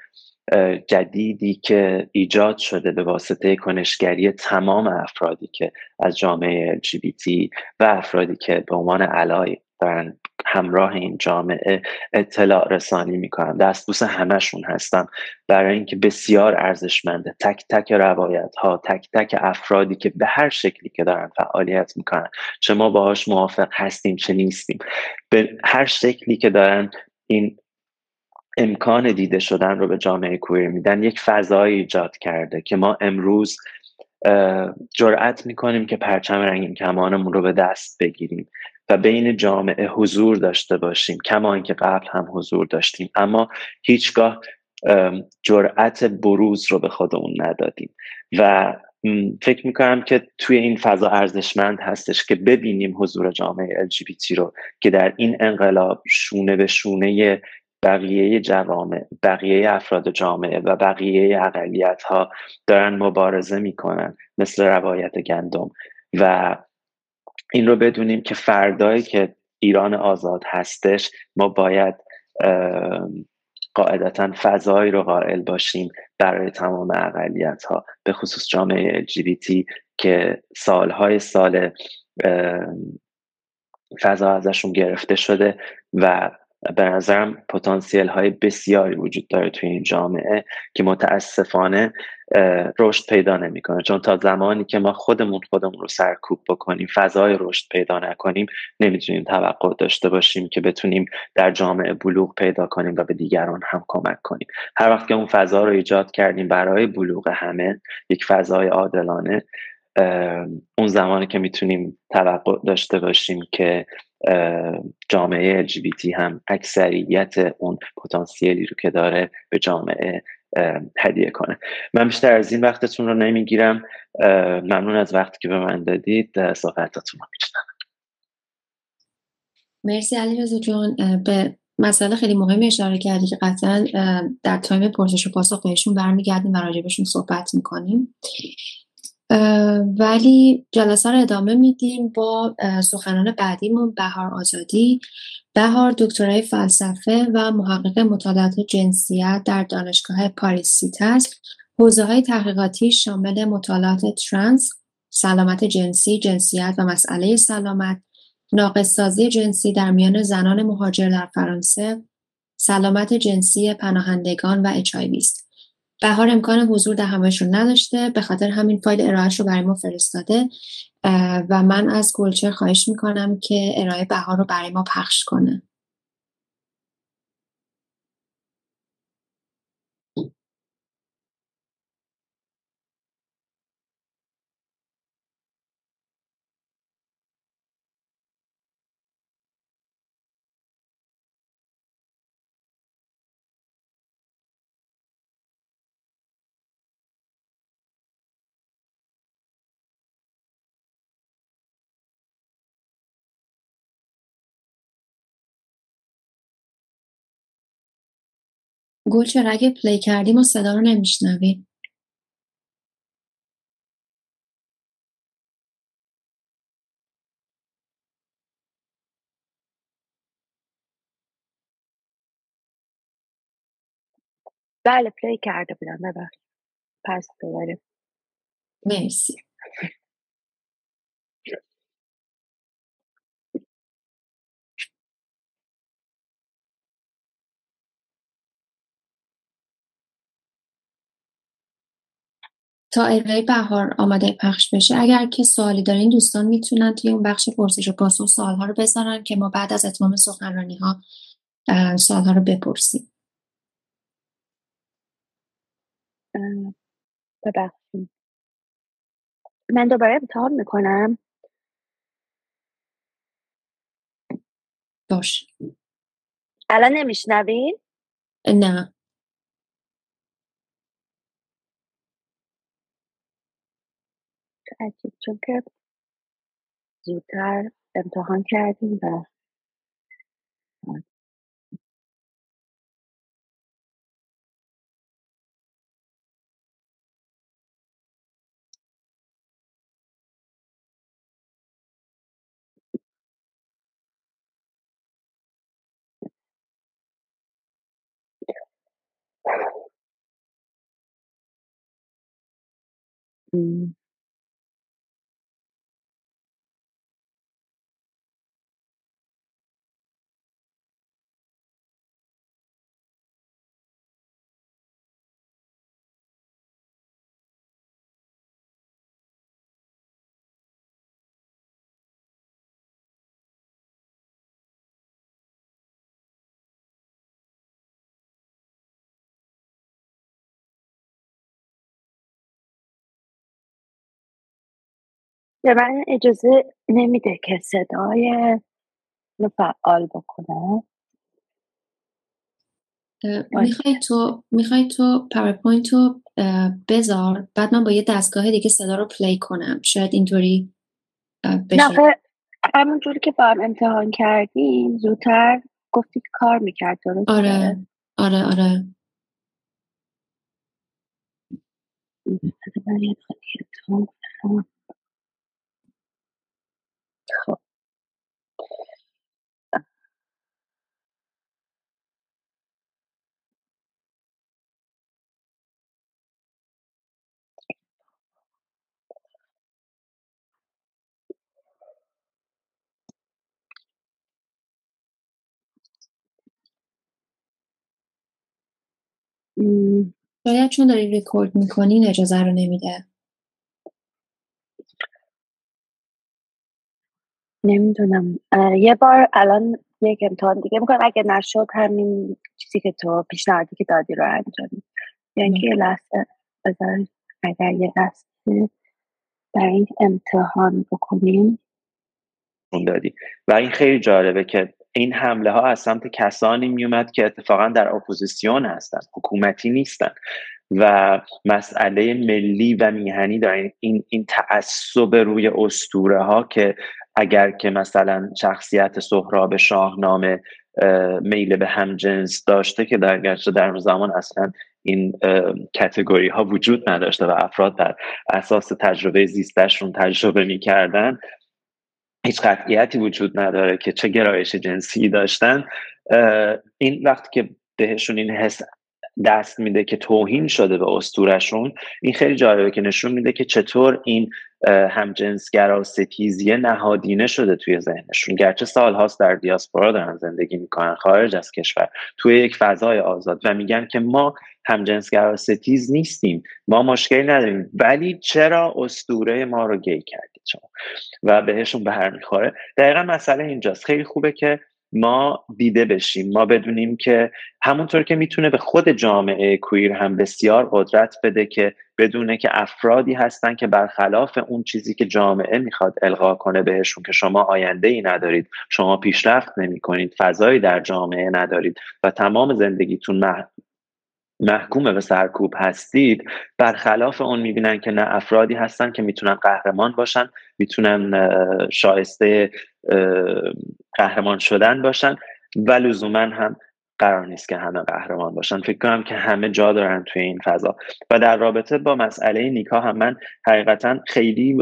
جدیدی که ایجاد شده به واسطه کنشگری تمام افرادی که از جامعه LGBT و افرادی که به عنوان علای دارن همراه این جامعه اطلاع رسانی می‌کنم. دستبوس همشون هستم. برای اینکه بسیار ارزشمنده. تک تک روایت ها تک تک افرادی که به هر شکلی که دارن فعالیت می‌کنن. چه ما باهاش موافق هستیم چه نیستیم. به هر شکلی که دارن این امکان دیده شدن رو به جامعه کویر میدن یک فضایی ایجاد کرده که ما امروز جرأت می‌کنیم که پرچم رنگین کمانمون رو به دست بگیریم. و بین جامعه حضور داشته باشیم کما اینکه قبل هم حضور داشتیم. اما هیچگاه جرأت بروز رو به خودمون ندادیم. و فکر می‌کنم که توی این فضا ارزشمند هستش که ببینیم حضور جامعه LGBT رو که در این انقلاب شونه به شونه بقیه جوامع بقیه افراد جامعه و بقیه اقلیت ها دارن مبارزه می‌کنن مثل روایت گندم. و این رو بدونیم که فردایی که ایران آزاد هستش ما باید قاعدتا فضایی رو قائل باشیم برای تمام اقلیت ها به خصوص جامعه LGBT که سالهای سال فضا ازشون گرفته شده و به نظرم پتانسیل های بسیاری وجود داره توی این جامعه که متاسفانه رشد پیدا نمی‌کنه. چون تا زمانی که ما خودمون خودمون رو سرکوب بکنیم فضای رشد پیدا نکنیم نمی‌تونیم توقع داشته باشیم که بتونیم در جامعه بلوغ پیدا کنیم و به دیگران هم کمک کنیم. هر وقت که اون فضا رو ایجاد کردیم برای بلوغ همه یک فضای عادلانه اون زمانی که می‌تونیم توقع داشته باشیم که جامعه LGBT هم اکثریت اون پتانسیلی رو که داره به جامعه هدیه کنه. من بیشتر از این وقتتون رو نمی‌گیرم. ممنون از وقتی که به من دادید. صحبتاتون رو میشنم مرسی علیرضا جون به مسئله خیلی مهمی اشاره کردی که قطعا در time پرسش و پاسخ بهشون برمیگردیم و راجبشون صحبت می‌کنیم. ولی جلسه رو ادامه میدیم با سخنران بعدیمون بهار آزادی. بهار دکترای فلسفه و محقق مطالعات جنسیت در دانشگاه پاریس هشت است. حوزه های تحقیقاتی شامل مطالعات ترانس سلامت جنسی جنسیت و مسئله سلامت ناقصسازی جنسی در میان زنان مهاجر در فرانسه سلامت جنسی پناهندگان و اچ است. بهار امکان حضور در همهشون نداشته به خاطر همین فایل ارائهش رو برای ما فرستاده. و من از گلچر خواهش می‌کنم که ارائه بهار رو برای ما پخش کنه. گلچهر اگه play کردی ما صدا رو نمیشنویم. بله play کرده بودم ببخش پس دوباره. مرسی. تا ارائه بهار آماده پخش بشه. اگر که سوالی دارین دوستان می‌تونن توی اون بخش پرسش و پاسخ سوالها رو بذارن که ما بعد از اتمام سخنرانی ها سوالها رو بپرسیم. ببخشید. من دوباره امتحان می‌کنم. باش الان نمیشنوین؟ نه. عجیب چون که زودتر امتحان کردیم و م. به من اجازه نمیده که صدای فعال بکنه می‌خوای تو می‌خوای تو PowerPoint رو بذار بعد من با یه دستگاه دیگه صدا رو play کنم. شاید اینطوری بشه. نه همونجوری که با هم امتحان کردیم زودتر گفتی کار می‌کرد درست آره. آره آره. خب. شاید چون داری ریکورد می‌کنین اجازه رو نمیده. نمی‌دونم. یه بار الان یک امتحان دیگه می‌کنم. اگه نشد همین چیزی که تو پیشنهادی که دادی رو انجام یعنی که یه لحظه بذارید اگر یه لحظه در این امتحان بکنیم. دادی. و این خیلی جالبه که این حمله ها از سمت کسانی میومد که اتفاقا در اپوزیسیون هستن حکومتی نیستن. و مسئله ملی و میهنی دارن این این تعصب روی استوره ها که اگر که مثلا شخصیت سهراب شاهنامه میل به همجنس داشته که در گرچه در زمان اصلا این کتگوری ها وجود نداشته و افراد در اساس تجربه زیستشون تجربه می‌کردن هیچ قطعیتی وجود نداره که چه گرایش جنسی داشتن. این وقتی که بهشون این حس دست میده که توهین شده به استورشون این خیلی جالبه که نشون میده که چطور این همجنسگرا و ستیزیه نهادینه شده توی ذهنشون. گرچه سالهاست در دیاسپورا دارن زندگی می‌کنن خارج از کشور توی یک فضای آزاد و میگن که ما همجنسگرا ستیز نیستیم ما مشکلی نداریم ولی چرا استوره ما رو گی کردید شما؟ و بهشون به هر می‌خوره دقیقا مسئله اینجاست. خیلی خوبه که ما دیده بشیم. ما بدونیم که همونطور که می‌تونه به خود جامعه کویر هم بسیار قدرت بده که بدونه که افرادی هستن که برخلاف اون چیزی که جامعه می‌خواد القا کنه بهشون که شما آینده ای ندارید شما پیشرفت نمی کنید فضایی در جامعه ندارید و تمام زندگیتون محکوم به سرکوب هستید برخلاف اون می‌بینن که نه افرادی هستن که می‌تونن قهرمان باشن می‌تونن شایسته قهرمان شدن باشن و لزوما هم قرار نیست که همه قهرمان باشن. فکر کنم که همه جا دارن توی این فضا. و در رابطه با مسئله نیکا هم من حقیقتا خیلی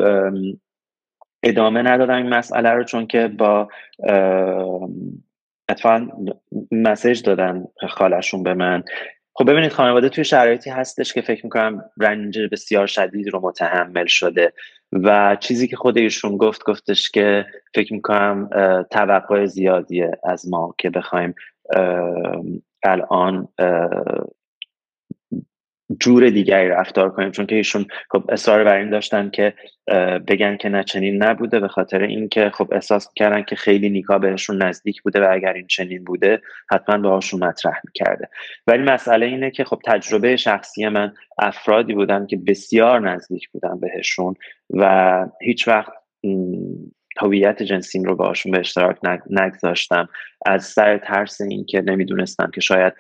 ادامه ندادم این مسئله رو چون که با اتفاقا مسیج دادن خالشون به من. خب ببینید خانواده توی شرایطی هستش که فکر می‌کنم رنج بسیار شدید رو متحمل شده و چیزی که خود ایشون گفت گفتش که فکر می‌کنم توقع زیادیه از ما که بخوایم الان جور دیگری رفتار کنیم چون که ایشون خب اصرار بر این داشتن که بگن که نه چنین نبوده به خاطر اینکه خب احساس می‌کردن که خیلی نیکا بهشون نزدیک بوده و اگر این چنین بوده حتما باهاشون مطرح می‌کرده. ولی مسئله اینه که خب تجربه شخصی من افرادی بودن که بسیار نزدیک بودن بهشون و هیچ وقت هویت جنسیم رو باشون به اشتراک نگذاشتم. از سر ترس اینکه نمی‌دونستم که شاید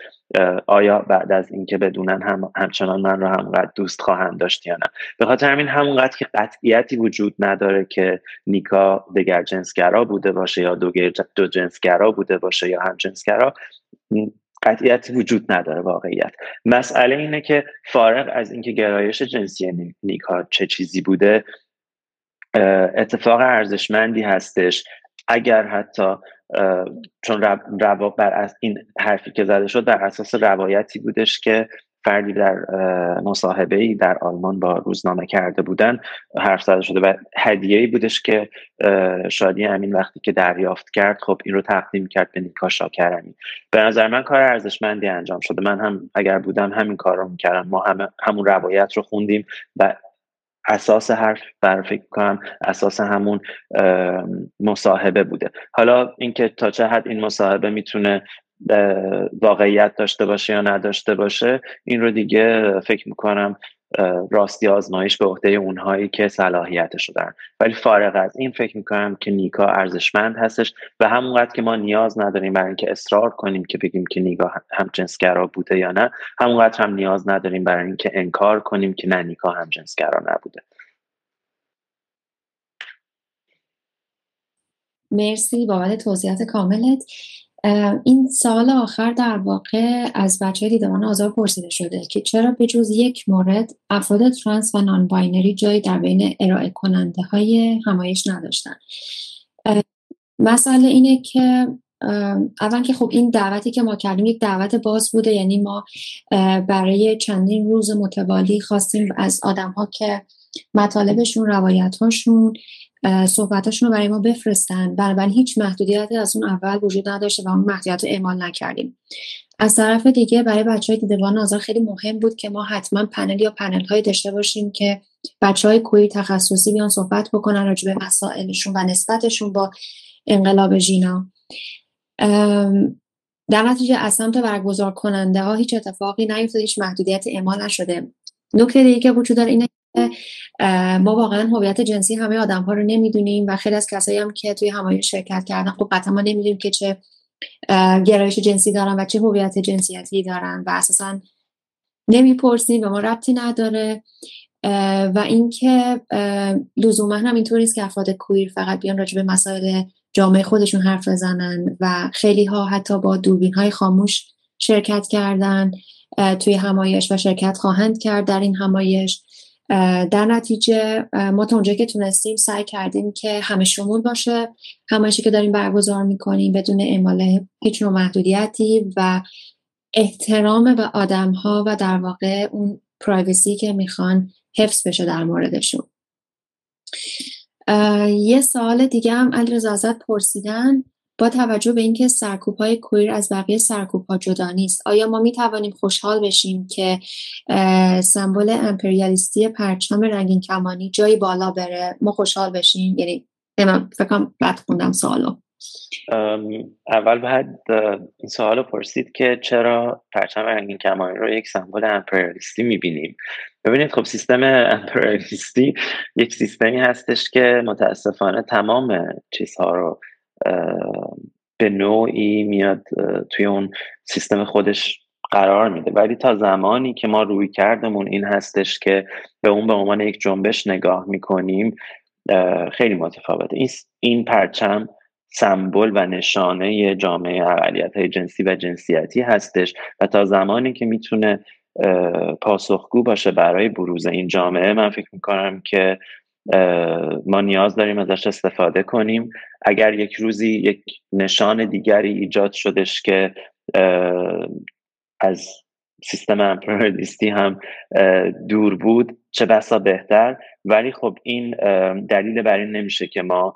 آیا بعد از اینکه بدونن هم همچنان من رو همونقدر دوست خواهند داشت یا نه. به خاطر همین همونقدر که قطعیتی وجود نداره که نیکا دگر جنسگرا بوده باشه یا دو, دو جنسگرا بوده باشه یا هم جنسگرا قطعیتی وجود نداره واقعیت. مسئله اینه که فارغ از اینکه گرایش جنسی نیکا چه چیزی بوده اتفاق ارزشمندی هستش. اگر حتی چون روا بر از این حرفی که زده شد بر اساس روایتی بودش که فردی در مصاحبه ای در آلمان با روزنامه کرده بودن حرف زده شده و هدیه ای بودش که شادی امین وقتی که دریافت کرد خب این رو تقدیم کرد به نیکا شاکرمی. به نظر من کار ارزشمندی انجام شده. من هم اگر بودم همین کار رو می‌کردم. ما هم همون روایت رو خوندیم و اساس حرف بر فکر کنم اساس همون مصاحبه بوده. حالا اینکه تا چه حد این مصاحبه می‌تونه واقعیت داشته باشه یا نداشته باشه این رو دیگه فکر می‌کنم راستی آزماییش به عهده اونهایی که صلاحیتش دارن. ولی فارغ از این فکر می‌کنم که نیکا ارزشمند هستش و همونقدر که ما نیاز نداریم برای اینکه اصرار کنیم که بگیم که نیکا هم جنسگرا بوده یا نه همونقدر هم نیاز نداریم برای اینکه انکار کنیم که نه نیکا هم جنسگرا نبوده. مرسی بابت توضیحات کاملت. این سوال آخر در واقع از بچه های دیدبان آزار پرسیده شده که چرا به جز یک مورد افراد ترانس و non-binary جایی در بین ارائه کننده های همایش نداشتن؟ مسئله اینه که اول که خب این دعوتی که ما کردیم یک دعوت باز بوده یعنی ما برای چندین روز متوالی خواستیم از آدم ها که مطالبشون روایت هاشون صحبتاشون رو برای ما بفرستن. بنابراین هیچ محدودیتی از اون اول وجود نداشته و اون محدودیت رو اعمال نکردیم. از طرف دیگه برای بچه های دیدبان آزار خیلی مهم بود که ما حتما پنل یا پنل های داشته باشیم که بچه های کوی تخصصی بیان صحبت بکنن راجع به مسائلشون و نسبتشون با انقلاب ژینا. در نتیجه از سمت برگزار کننده ها هیچ اتفاقی نیفتاد هیچ محدودیت اعمال نشده. نکته دیگه که وجود داره اینه ما واقعا هویت جنسی همه آدم ها رو نمی‌دونیم و خیلی از کسایی هم که توی همایش شرکت کردن خب قطعا ما نمی‌دونیم که چه گرایش جنسی دارن و چه هویت جنسیتی دارن و اساسا نمی‌پرسیم و ما ربطی نداره. و اینکه لزوما هم اینطوری است که افراد کویر فقط بیان راجع به مسائل جامعه خودشون حرف بزنن و خیلی ها حتی با دوربین های خاموش شرکت کردن توی همایش و شرکت خواهند کرد در این همایش. در نتیجه ما تا اونجایی که تونستیم سعی کردیم که همه شمول باشه همایشی که داریم برگزار می‌کنیم بدون اعمال هیچ نوع محدودیتی و احترام به آدم ها و در واقع اون پرایوسی که می‌خوان حفظ بشه در موردشون. یه سوال دیگه هم علی ازت پرسیدن. با توجه به اینکه سرکوب های کویر از بقیه سرکوب ها جدا نیست آیا ما می توانیم خوشحال بشیم که سمبل امپریالیستی پرچم رنگین کمانی جایی بالا بره؟ ما خوشحال بشیم. یعنی فکر کنم بد خوندم سوالو. اول بعد این سوال پرسید که چرا پرچم رنگین کمانی رو یک سمبل امپریالیستی می‌بینیم؟ ببینید خب سیستم امپریالیستی یک سیستمی هستش که متاسفانه تمام چیزها رو به نوعی میاد توی اون سیستم خودش قرار میده. ولی تا زمانی که ما روی کردمون این هستش که به اون به عنوان یک جنبش نگاه می‌کنیم خیلی متفاوته. این, این پرچم سمبل و نشانه جامعه اقلیت های جنسی و جنسیتی هستش و تا زمانی که می‌تونه پاسخگو باشه برای بروز این جامعه من فکر می‌کنم که ما نیاز داریم ازش استفاده کنیم. اگر یک روزی یک نشان دیگری ایجاد شدش که از سیستم امپریالیستی هم دور بود چه بسا بهتر. ولی خب این دلیل بر این نمیشه که ما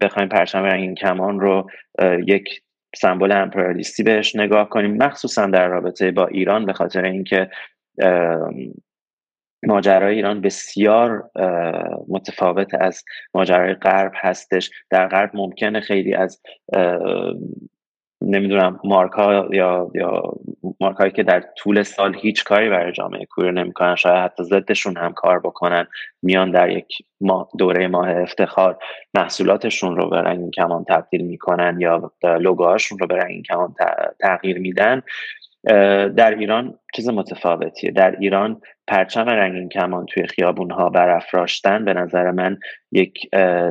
بخوایم پرچم رنگین کمان رو یک سمبل امپریالیستی بهش نگاه کنیم. مخصوصا در رابطه با ایران به خاطر اینکه ماجرای ایران بسیار متفاوت از ماجرای غرب هستش. در غرب ممکنه خیلی از نمی‌دونم مارک ها یا یا مارک هایی که در طول سال هیچ کاری برای جامعه کویر نمی‌کنن شاید حتی ضدشون هم کار بکنن میان در یک ماه دوره ماه افتخار محصولاتشون رو به رنگین کمان تبدیل می‌کنن یا لوگوهاشون رو به رنگین کمان تغییر میدن. در ایران چیز متفاوتیه. در ایران پرچم رنگین کمان توی خیابون ها برافراشتن به نظر من یک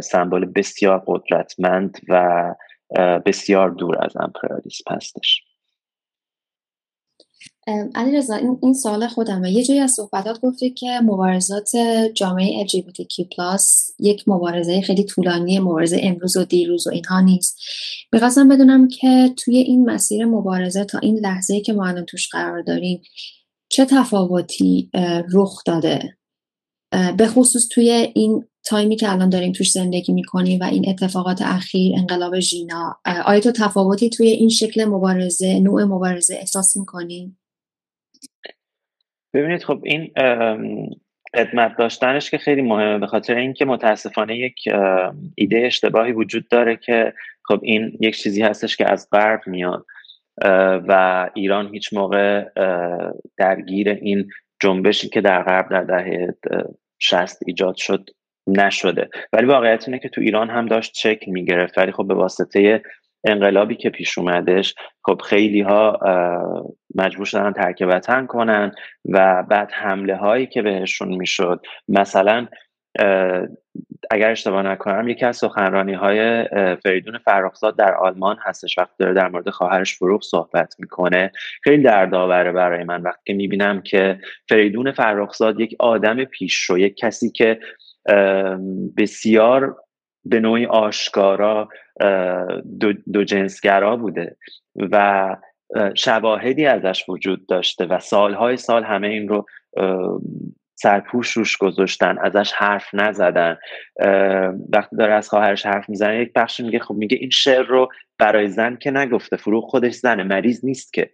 سمبل بسیار قدرتمند و بسیار دور از امپریالیسم هستش. علی رزا این, این سوال خودمه. یه جایی از صحبتات گفتی که مبارزات جامعه LGBTQ یک مبارزه خیلی طولانی مبارزه امروز و دیروز و اینها نیست. می‌خواستم بدونم که توی این مسیر مبارزه تا این لحظه که ما الان توش قرار داریم چه تفاوتی رخ داده؟ به خصوص توی این تایمی که الان داریم توش زندگی می‌کنیم و این اتفاقات اخیر انقلاب ژینا. آیا تو تفاوتی توی این شکل مبارزه نوع مبارزه احساس می‌کنی؟ ببینید خب این خدمت داشتنش که خیلی مهمه به خاطر اینکه متاسفانه یک ایده اشتباهی وجود داره که خب این یک چیزی هستش که از غرب میاد. و ایران هیچ موقع درگیر این جنبشی که در غرب در دهه شست ایجاد شد نشده. ولی واقعیت اینه که تو ایران هم داشت شکل می‌گرفت. ولی خب به واسطه انقلابی که پیش اومدش خب خیلی ها مجبور شدن ترک وطن کنن و بعد حمله هایی که بهشون می‌شد مثلا اگر اشتباه نکنم یکی از سخنرانی های فریدون فرخزاد در آلمان هستش وقتی داره در مورد خواهرش فروغ صحبت می‌کنه. خیلی دردآوره برای من وقتی که می‌بینم که فریدون فرخزاد یک آدم پیشرو یک کسی که بسیار به نوعی آشکارا دو, دو جنسگرا بوده و شواهدی ازش وجود داشته و سالهای سال همه این رو سرپوش روش گذاشتن ازش حرف نزدن. وقتی داره از خواهرش حرف می‌زنه یک بخش میگه خب میگه این شعر رو برای زن که نگفته فروغ خودش زنه مریض نیست که.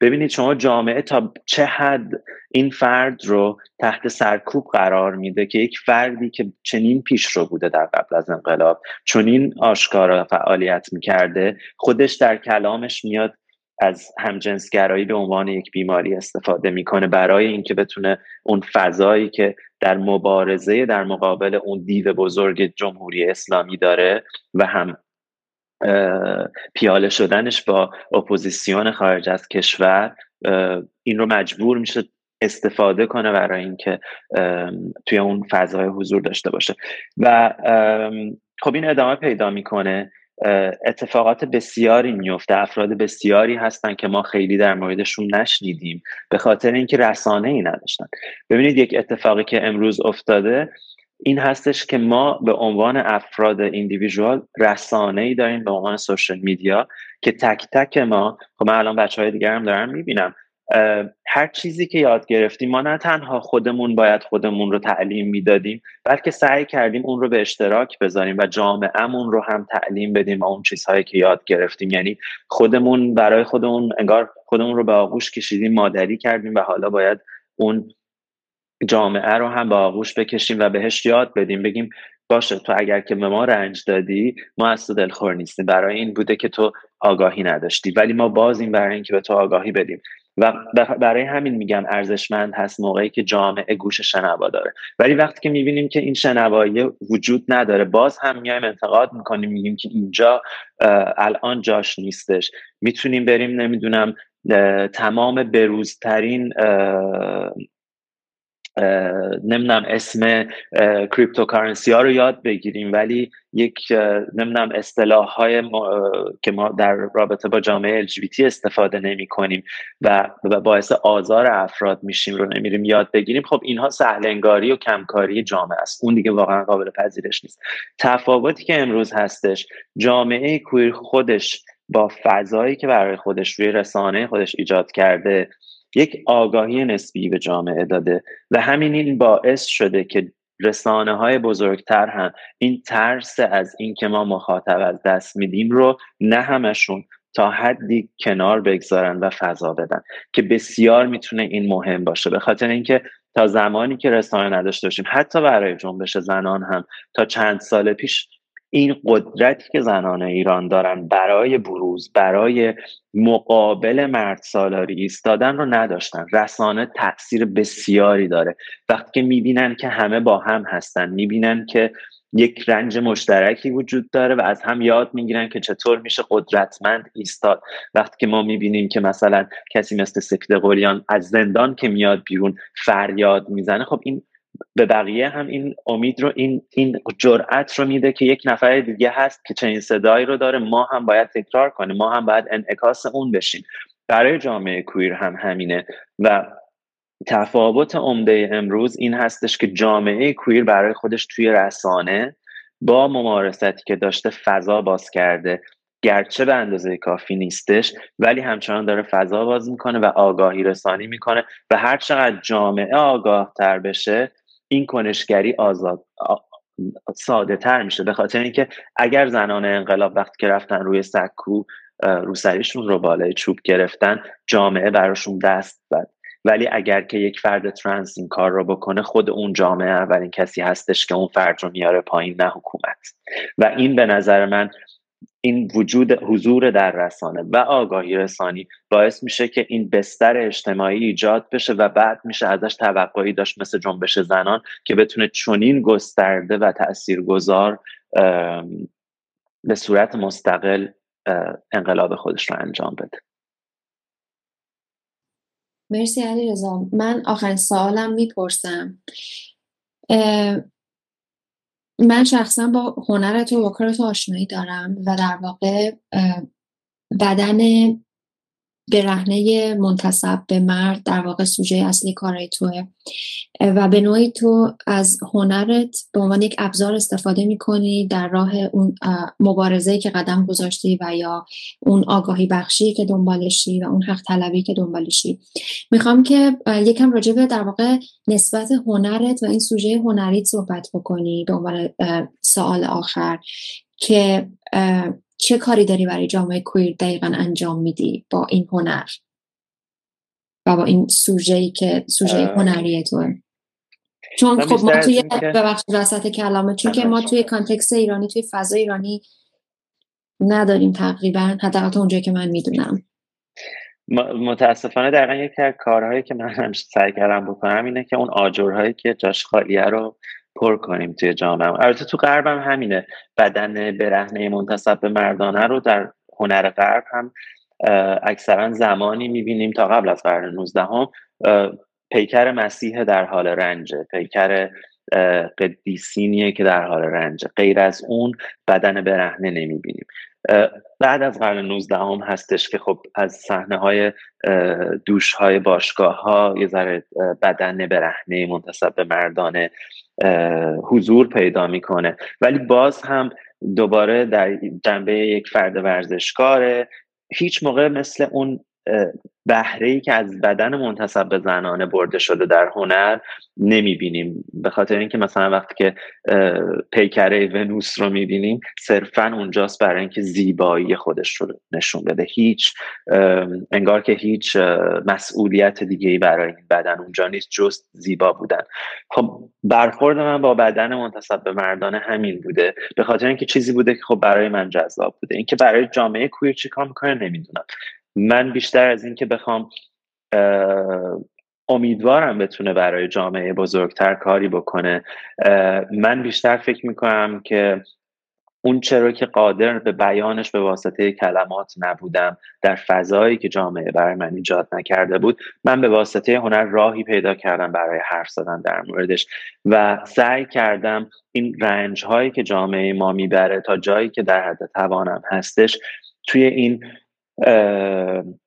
ببینید شما جامعه تا چه حد این فرد رو تحت سرکوب قرار میده که یک فردی که چنین پیش رو بوده در قبل از انقلاب چنین آشکارا فعالیت می‌کرده خودش در کلامش میاد از همجنسگرایی به عنوان یک بیماری استفاده می‌کنه برای اینکه بتونه اون فضایی که در مبارزه در مقابل اون دیو بزرگ جمهوری اسلامی داره و هم پیاله شدنش با اپوزیسیون خارج از کشور این رو مجبور میشه استفاده کنه برای اینکه توی اون فضای حضور داشته باشه. و خب این ادامه پیدا می‌کنه. اتفاقات بسیاری میفته. افراد بسیاری هستن که ما خیلی در موردشون نشنیدیم به خاطر اینکه رسانه ای نداشتن. ببینید یک اتفاقی که امروز افتاده این هستش که ما به عنوان افراد individual رسانه ای داریم به عنوان social media که تک تک ما خب من الان بچه های دیگر هم دارم می‌بینم هر چیزی که یاد گرفتیم ما نه تنها خودمون باید خودمون رو تعلیم می‌دادیم بلکه سعی کردیم اون رو به اشتراک بذاریم و جامعهمون رو هم تعلیم بدیم و اون چیزهایی که یاد گرفتیم. یعنی خودمون برای خودمون انگار خودمون رو به آغوش کشیدیم مادری کردیم و حالا باید اون جامعه رو هم به آغوش بکشیم و بهش یاد بدیم. بگیم باشه تو اگر که به ما رنج دادی ما از تو دلخور نیستیم. برای این بوده که تو آگاهی نداشتی. ولی ما بازیم برای اینکه به تو آگاهی بدیم. و برای همین میگم ارزشمند هست موقعی که جامعه گوش شنوا داره. ولی وقتی که می‌بینیم که این شنوایی وجود نداره باز هم میایم انتقاد می‌کنیم میگیم که اینجا الان جاش نیستش. می‌تونیم بریم نمی‌دونم تمام بروزترین نمی‌دونم اسم cryptocurrency ها رو یاد بگیریم ولی یک نمی‌دونم اصطلاح های که ما در رابطه با جامعه LGBT استفاده نمی کنیم و باعث آزار افراد میشیم رو نمیریم یاد بگیریم. خب اینها سهل انگاری و کمکاری جامعه است. اون دیگه واقعا قابل پذیرش نیست. تفاوتی که امروز هستش جامعه queer خودش با فضایی که برای خودش روی رسانه خودش ایجاد کرده یک آگاهی نسبی به جامعه داده و همین این باعث شده که رسانه های بزرگتر هم این ترس از اینکه ما مخاطب از دست میدیم رو نه همشون تا حدی کنار بگذارن و فضا بدن که بسیار می‌تونه این مهم باشه. به خاطر اینکه تا زمانی که رسانه نداشته باشیم حتی برای جنبش زنان هم تا چند سال پیش این قدرتی که زنان ایران دارن برای بروز برای مقابل مرد سالاری ایستادن رو نداشتن. رسانه تاثیر بسیاری داره. وقتی که می‌بینن که همه با هم هستن می‌بینن که یک رنج مشترکی وجود داره و از هم یاد می‌گیرن که چطور میشه قدرتمند ایستاد. وقتی که ما می‌بینیم که مثلا کسی مثل سپید قلیان از زندان که میاد بیرون فریاد می‌زنه خب این به بقیه هم این امید رو این این جرأت رو میده که یک نفر دیگه هست که چنین صدایی رو داره. ما هم باید تکرار کنیم. ما هم باید انعکاس اون بشیم. برای جامعه کویر هم همینه. و تفاوت عمده امروز این هستش که جامعه کویر برای خودش توی رسانه با ممارستی که داشته فضا باز کرده. گرچه به اندازه کافی نیستش ولی همچنان داره فضا باز می‌کنه و آگاهی رسانی می‌کنه. و هر چقدر جامعه آگاه تر بشه این کنشگری آزاد ساده تر میشه. به خاطر اینکه اگر زنان انقلاب وقتی که رفتن روی سکو روسریشون رو بالای چوب گرفتن جامعه براشون دست زد. ولی اگر که یک فرد ترنس این کار رو بکنه خود اون جامعه اولین کسی هستش که اون فرد رو میاره پایین نه حکومت. و این به نظر من این وجود حضور در رسانه و آگاهی رسانی باعث میشه که این بستر اجتماعی ایجاد بشه و بعد میشه ازش توقعی داشت مثل جنبش زنان که بتونه چنین گسترده و تاثیرگذار به صورت مستقل انقلاب خودش رو انجام بده. مرسی علی رضا من آخرین سوالم می‌پرسم. من شخصا با هنر تو و کار تو آشنایی دارم و در واقع بدن برهنه منتصب به مرد در واقع سوژه اصلی کارهای توه. و به نوعی تو از هنرت به عنوان یک ابزار استفاده می‌کنی در راه اون مبارزه که قدم گذاشتی و یا اون آگاهی بخشی که دنبالشی و اون حق طلبی که دنبالشی. می‌خوام که یکم راجع به در واقع نسبت هنرت و این سوژه هنریت صحبت بکنی به عنوان سوال آخر که چه کاری داری برای جامعه کویر دقیقا انجام میدی با این هنر؟ و با این سوژه‌ای که سوژه هنریه تو؟ چون خب ما توی ببخش وسط کلامه چون که ما توی کانتکست ایرانی توی فضا ایرانی نداریم تقریبا حداقل اونجایی که من می‌دونم. متاسفانه دقیقا یکی از کارهایی که من هم سعی کردم بکنم اینه که اون آجرهایی که جاش خالیه رو پر کنیم توی جامعه. البته تو غرب هم همینه. بدن برهنه منتصب به مردانه رو در هنر غرب هم اکثرا زمانی می‌بینیم تا قبل از قرن 19 هم پیکر مسیح در حال رنجه. پیکر قدیسینیه که در حال رنجه. غیر از اون بدن برهنه نمی‌بینیم. بعد از قرن 19 هم هستش که خب از صحنه های دوش های باشگاه ها یه ذره بدن برهنه منتصب به مردانه حضور پیدا می‌کنه. ولی باز هم دوباره در جنبه یک فرد ورزشکاره. هیچ موقع مثل اون بهره ای که از بدن منتصب به زنانه برده شده در هنر نمی‌بینیم. به خاطر اینکه مثلا وقتی که پیکره ونوس رو می‌بینیم صرفا اونجاست برای اینکه زیبایی خودش رو نشون بده. هیچ انگار که هیچ مسئولیت دیگه ای برای این بدن اونجا نیست جز زیبا بودن. خب برخورد من با بدن منتصب به مردانه همین بوده. به خاطر اینکه چیزی بوده که خب برای من جذاب بوده. اینکه برای جامعه کویر چیکار می‌کنه نمی‌دونم. من بیشتر از اینکه بخوام امیدوارم بتونه برای جامعه بزرگتر کاری بکنه من بیشتر فکر می‌کنم که اون چرا که قادر به بیانش به واسطه کلمات نبودم در فضایی که جامعه برای من ایجاد نکرده بود من به واسطه هنر راهی پیدا کردم برای حرف زدن در موردش و سعی کردم این رنج هایی که جامعه ما می‌بره تا جایی که در حد توانم هستش توی این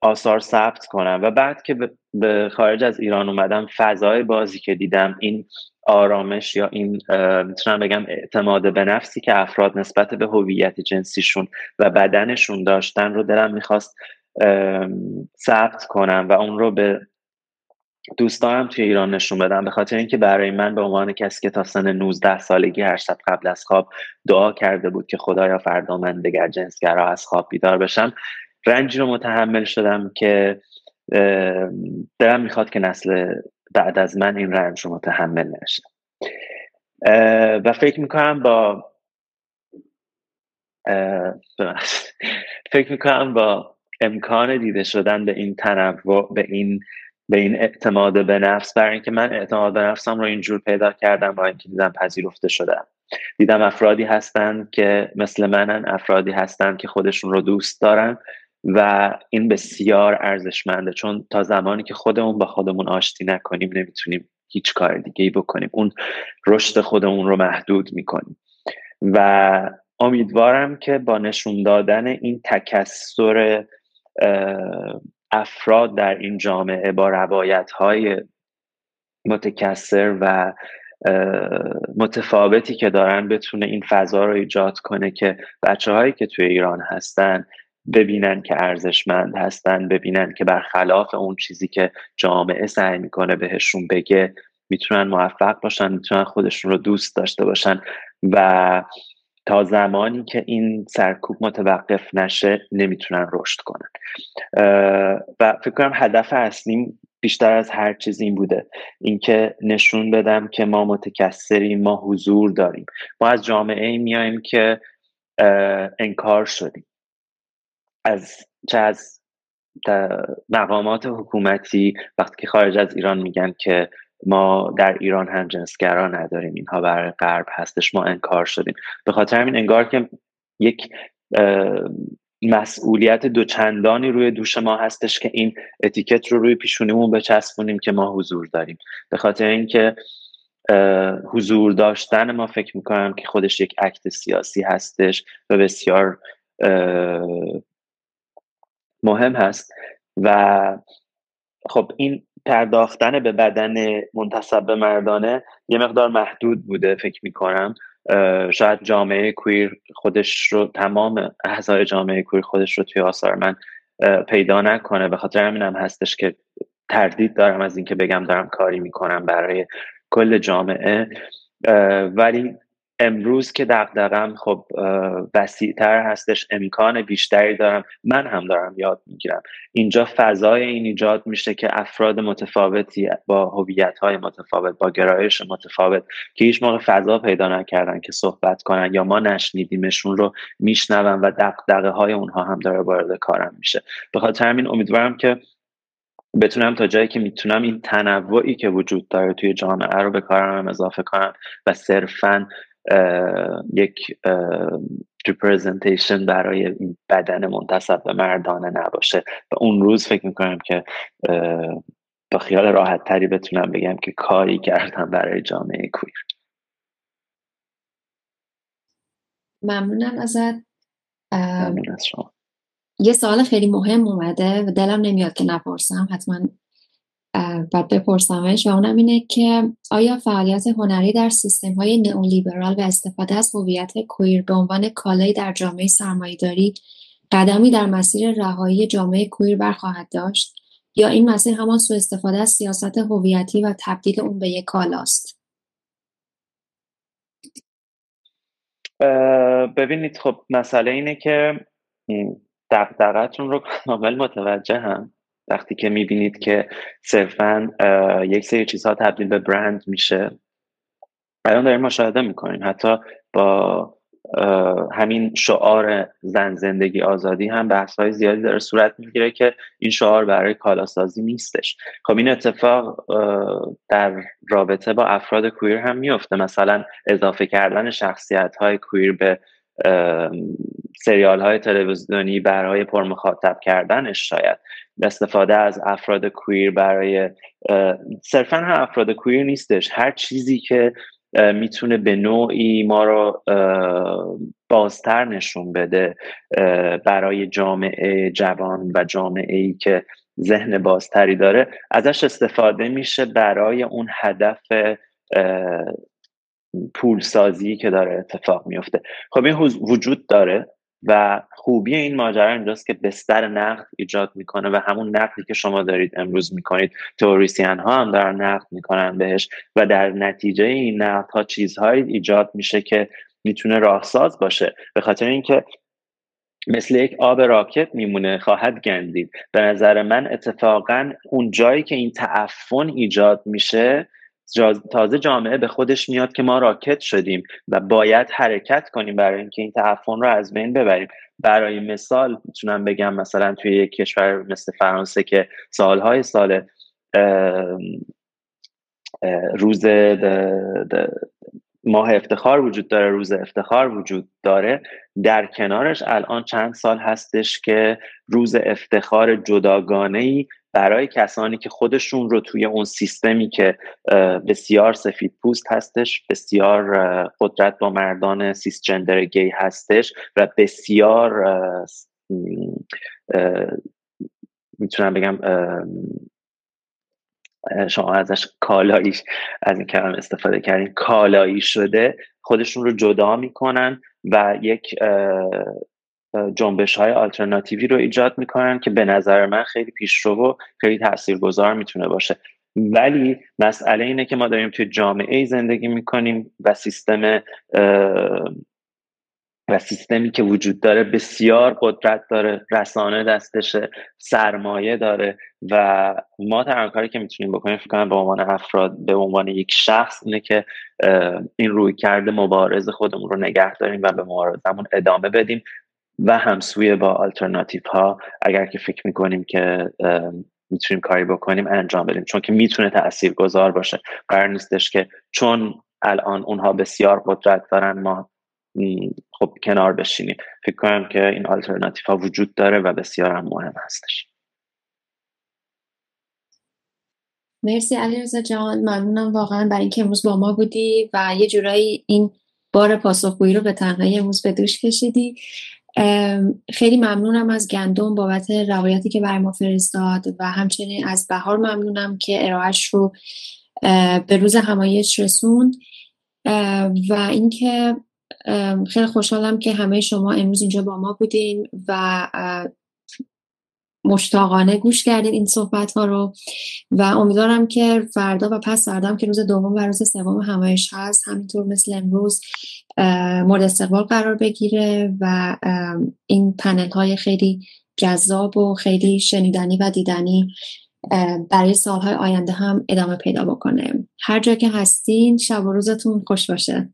آثار ثبت کنم. و بعد که به خارج از ایران اومدم فضای بازی که دیدم این آرامش یا این می‌تونم بگم اعتماد به نفسی که افراد نسبت به هویت جنسیشون و بدنشون داشتن رو دلم می‌خواست ثبت کنم و اون رو به دوستانم توی ایران نشون بدم. به خاطر اینکه برای من به عنوان کسی که تا سن 19 سالگی هر شب قبل از خواب دعا کرده بود که خدایا فردا من دگر جنسگرا از خواب بیدار بشم رنجی رو متحمل شدم که دلم می‌خواد که نسل بعد از من این رنج رو متحمل نشه. و فکر می‌کنم با فکر می‌کنم با امکان دیده شدن به این تنوع به این به این اعتماد به نفس برای اینکه من اعتماد به نفسم رو اینجور پیدا کردم با اینکه دیدم پذیرفته شدم دیدم افرادی هستند که مثل منن افرادی هستند که خودشون رو دوست دارن. و این بسیار ارزشمنده چون تا زمانی که خودمون با خودمون آشتی نکنیم نمی‌تونیم هیچ کار دیگه ای بکنیم. اون رشد خودمون رو محدود می‌کنیم. و امیدوارم که با نشون دادن این تکسر افراد در این جامعه با روایت های متکسر و متفاوتی که دارن بتونه این فضا رو ایجاد کنه که بچه هایی که توی ایران هستن ببینن که ارزشمند هستن ببینن که برخلاف اون چیزی که جامعه سعی می‌کنه بهشون بگه می‌تونن موفق باشن می‌تونن خودشون رو دوست داشته باشن. و تا زمانی که این سرکوب متوقف نشه نمی‌تونن رشد کنن. و فکر کنم هدف اصلیم بیشتر از هر چیز این بوده. اینکه نشون بدم که ما متکثریم ما حضور داریم. ما از جامعه میایم که انکار شدیم. از چه از مقامات حکومتی وقتی که خارج از ایران میگن که ما در ایران هم جنسگرا نداریم اینها برای غرب هستش ما انکار شدیم. به خاطر همین انگار که یک مسئولیت دوچندانی روی دوش ما هستش که این اتیکت رو روی پیشونیمون بچسبونیم که ما حضور داریم. به خاطر اینکه حضور داشتن ما فکر می‌کنم که خودش یک عکت سیاسی هستش و بسیار مهم هست. و خب این پرداختن به بدن منتصب به مردانه یه مقدار محدود بوده فکر می‌کنم. شاید جامعه کویر خودش رو تمام اعضای جامعه کویر خودش رو توی آثار من پیدا نکنه. به خاطر همینم هستش که تردید دارم از اینکه بگم دارم کاری می‌کنم برای کل جامعه. ولی امروز که دقدقم خب وسیعتر هستش امکان بیشتری دارم من هم دارم یاد می‌گیرم. اینجا فضای این ایجاد میشه که افراد متفاوتی با هویت های متفاوت با گرایش متفاوت که هیچ موقع فضا پیدا نکردن که صحبت کنن یا ما نشنیدیمشون رو میشنون و دقدقه های اونها هم داره وارد کارم میشه. به خاطر همین امیدوارم که بتونم تا جایی که می‌تونم این تنوعی که وجود داره توی جامعه رو به کارم اضافه کنم و صرفا یک ریپرزنتیشن برای این بدن منتصب به مردانه نباشه. و اون روز فکر می‌کنم که با خیال راحت تری بتونم بگم که کاری کردم برای جامعه کویر. ممنونم ازت. ممنون از شما. یه سوال خیلی مهم اومده و دلم نمیاد که نپرسم حتما و اونم اینه که آیا فعالیت هنری در سیستم های نئولیبرال و استفاده از هویت کویر به عنوان کالایی در جامعه سرمایهداری قدمی در مسیر رهایی جامعه کویر برخواهد داشت یا این مسیر همان سوء استفاده از سیاست هویتی و تبدیل اون به یک کالاست ببینید خب مسئله اینه که دقدقتون رو کامل متوجه هم وقتی که می‌بینید که صرفا یک سری چیزها تبدیل به برند میشه الان داریم مشاهده می‌کنیم. حتی با همین شعار زن زندگی آزادی هم بحث های زیادی داره صورت می‌گیره که این شعار برای کالاسازی نیستش. خب این اتفاق در رابطه با افراد کویر هم میفته مثلا اضافه کردن شخصیت های کویر به سریال های تلویزیونی برای پرمخاطب کردنش شاید استفاده از افراد کویر برای صرفا هم افراد کویر نیستش هر چیزی که می‌تونه به نوعی ما رو بازتر نشون بده برای جامعه جوان و جامعه ای که ذهن بازتری داره ازش استفاده میشه برای اون هدف پولسازی که داره اتفاق میفته. خب این وجود داره و خوبی این ماجرا اینجاست که بستر نقد ایجاد می‌کنه و همون نقدی که شما دارید امروز می‌کنید توریسیان ها هم دارن نقد می‌کنن بهش و در نتیجه این نقد ها چیزهایی ایجاد میشه که می‌تونه راهساز باشه. به خاطر اینکه مثل یک آب راکت میمونه خواهد گندید. به نظر من اتفاقا اون جایی که این تعفن ایجاد میشه تازه جامعه به خودش میاد که ما راکت شدیم و باید حرکت کنیم برای اینکه این تعفن رو از بین ببریم. برای مثال می‌تونم بگم مثلا توی یک کشور مثل فرانسه که سالهای سال روز ماه افتخار وجود داره روز افتخار وجود داره در کنارش الان چند سال هستش که روز افتخار جداگانه ای برای کسانی که خودشون رو توی اون سیستمی که بسیار سفید پوست هستش بسیار قدرت با مردان سیس جندر گی هستش و بسیار می‌تونم بگم شما ازش کالاییش از این کلمه استفاده کردین کالایی شده خودشون رو جدا می‌کنن و یک جنبش های آلترناتیوی رو ایجاد می‌کنن که به نظر من خیلی پیشرو و خیلی تاثیرگذار می‌تونه باشه. ولی مسئله اینه که ما داریم توی جامعه زندگی می‌کنیم و سیستم و سیستمی که وجود داره بسیار قدرت داره رسانه دستشه سرمایه داره و ما تنها کاری که می‌تونیم بکنیم فکر کنم به عنوان افراد به عنوان یک شخص اینه که این روی کرده مبارز خودمون رو نگه داریم و به مبارزمون ادامه بدیم و همسوی با آلترناتیو ها اگر که فکر می‌کنیم که می‌تونیم کاری بکنیم انجام بدیم. چون که می‌تونه تأثیر گذار باشه. قرار نیستش که چون الان اونها بسیار قدرت دارن ما خب کنار بشینیم. فکر کنم که این آلترناتیف ها وجود داره و بسیار هم مهم هستش. مرسی علیرضا جان. ممنونم واقعا برای اینکه امروز با ما بودی و یه جورایی این بار پاسخگویی رو به تنهایی امروز به دوش کشیدی. خیلی ممنونم از گندم بابت روایتی که بر ما فرستاد و همچنین از بهار ممنونم که ارائهش رو به روز همایش رسوند. و اینکه خیلی خوشحالم که همه شما امروز اینجا با ما بودین و مشتاقانه گوش کردین این صحبت ها رو. و امیدوارم که فردا و پس فردام که روز دوم و روز سوم همایش هست همینطور مثل امروز مورد استقبال قرار بگیره و این پنل های خیلی جذاب و خیلی شنیدنی و دیدنی برای سالهای آینده هم ادامه پیدا بکنه. هر جا که هستین شب و روزتون خوش باشه.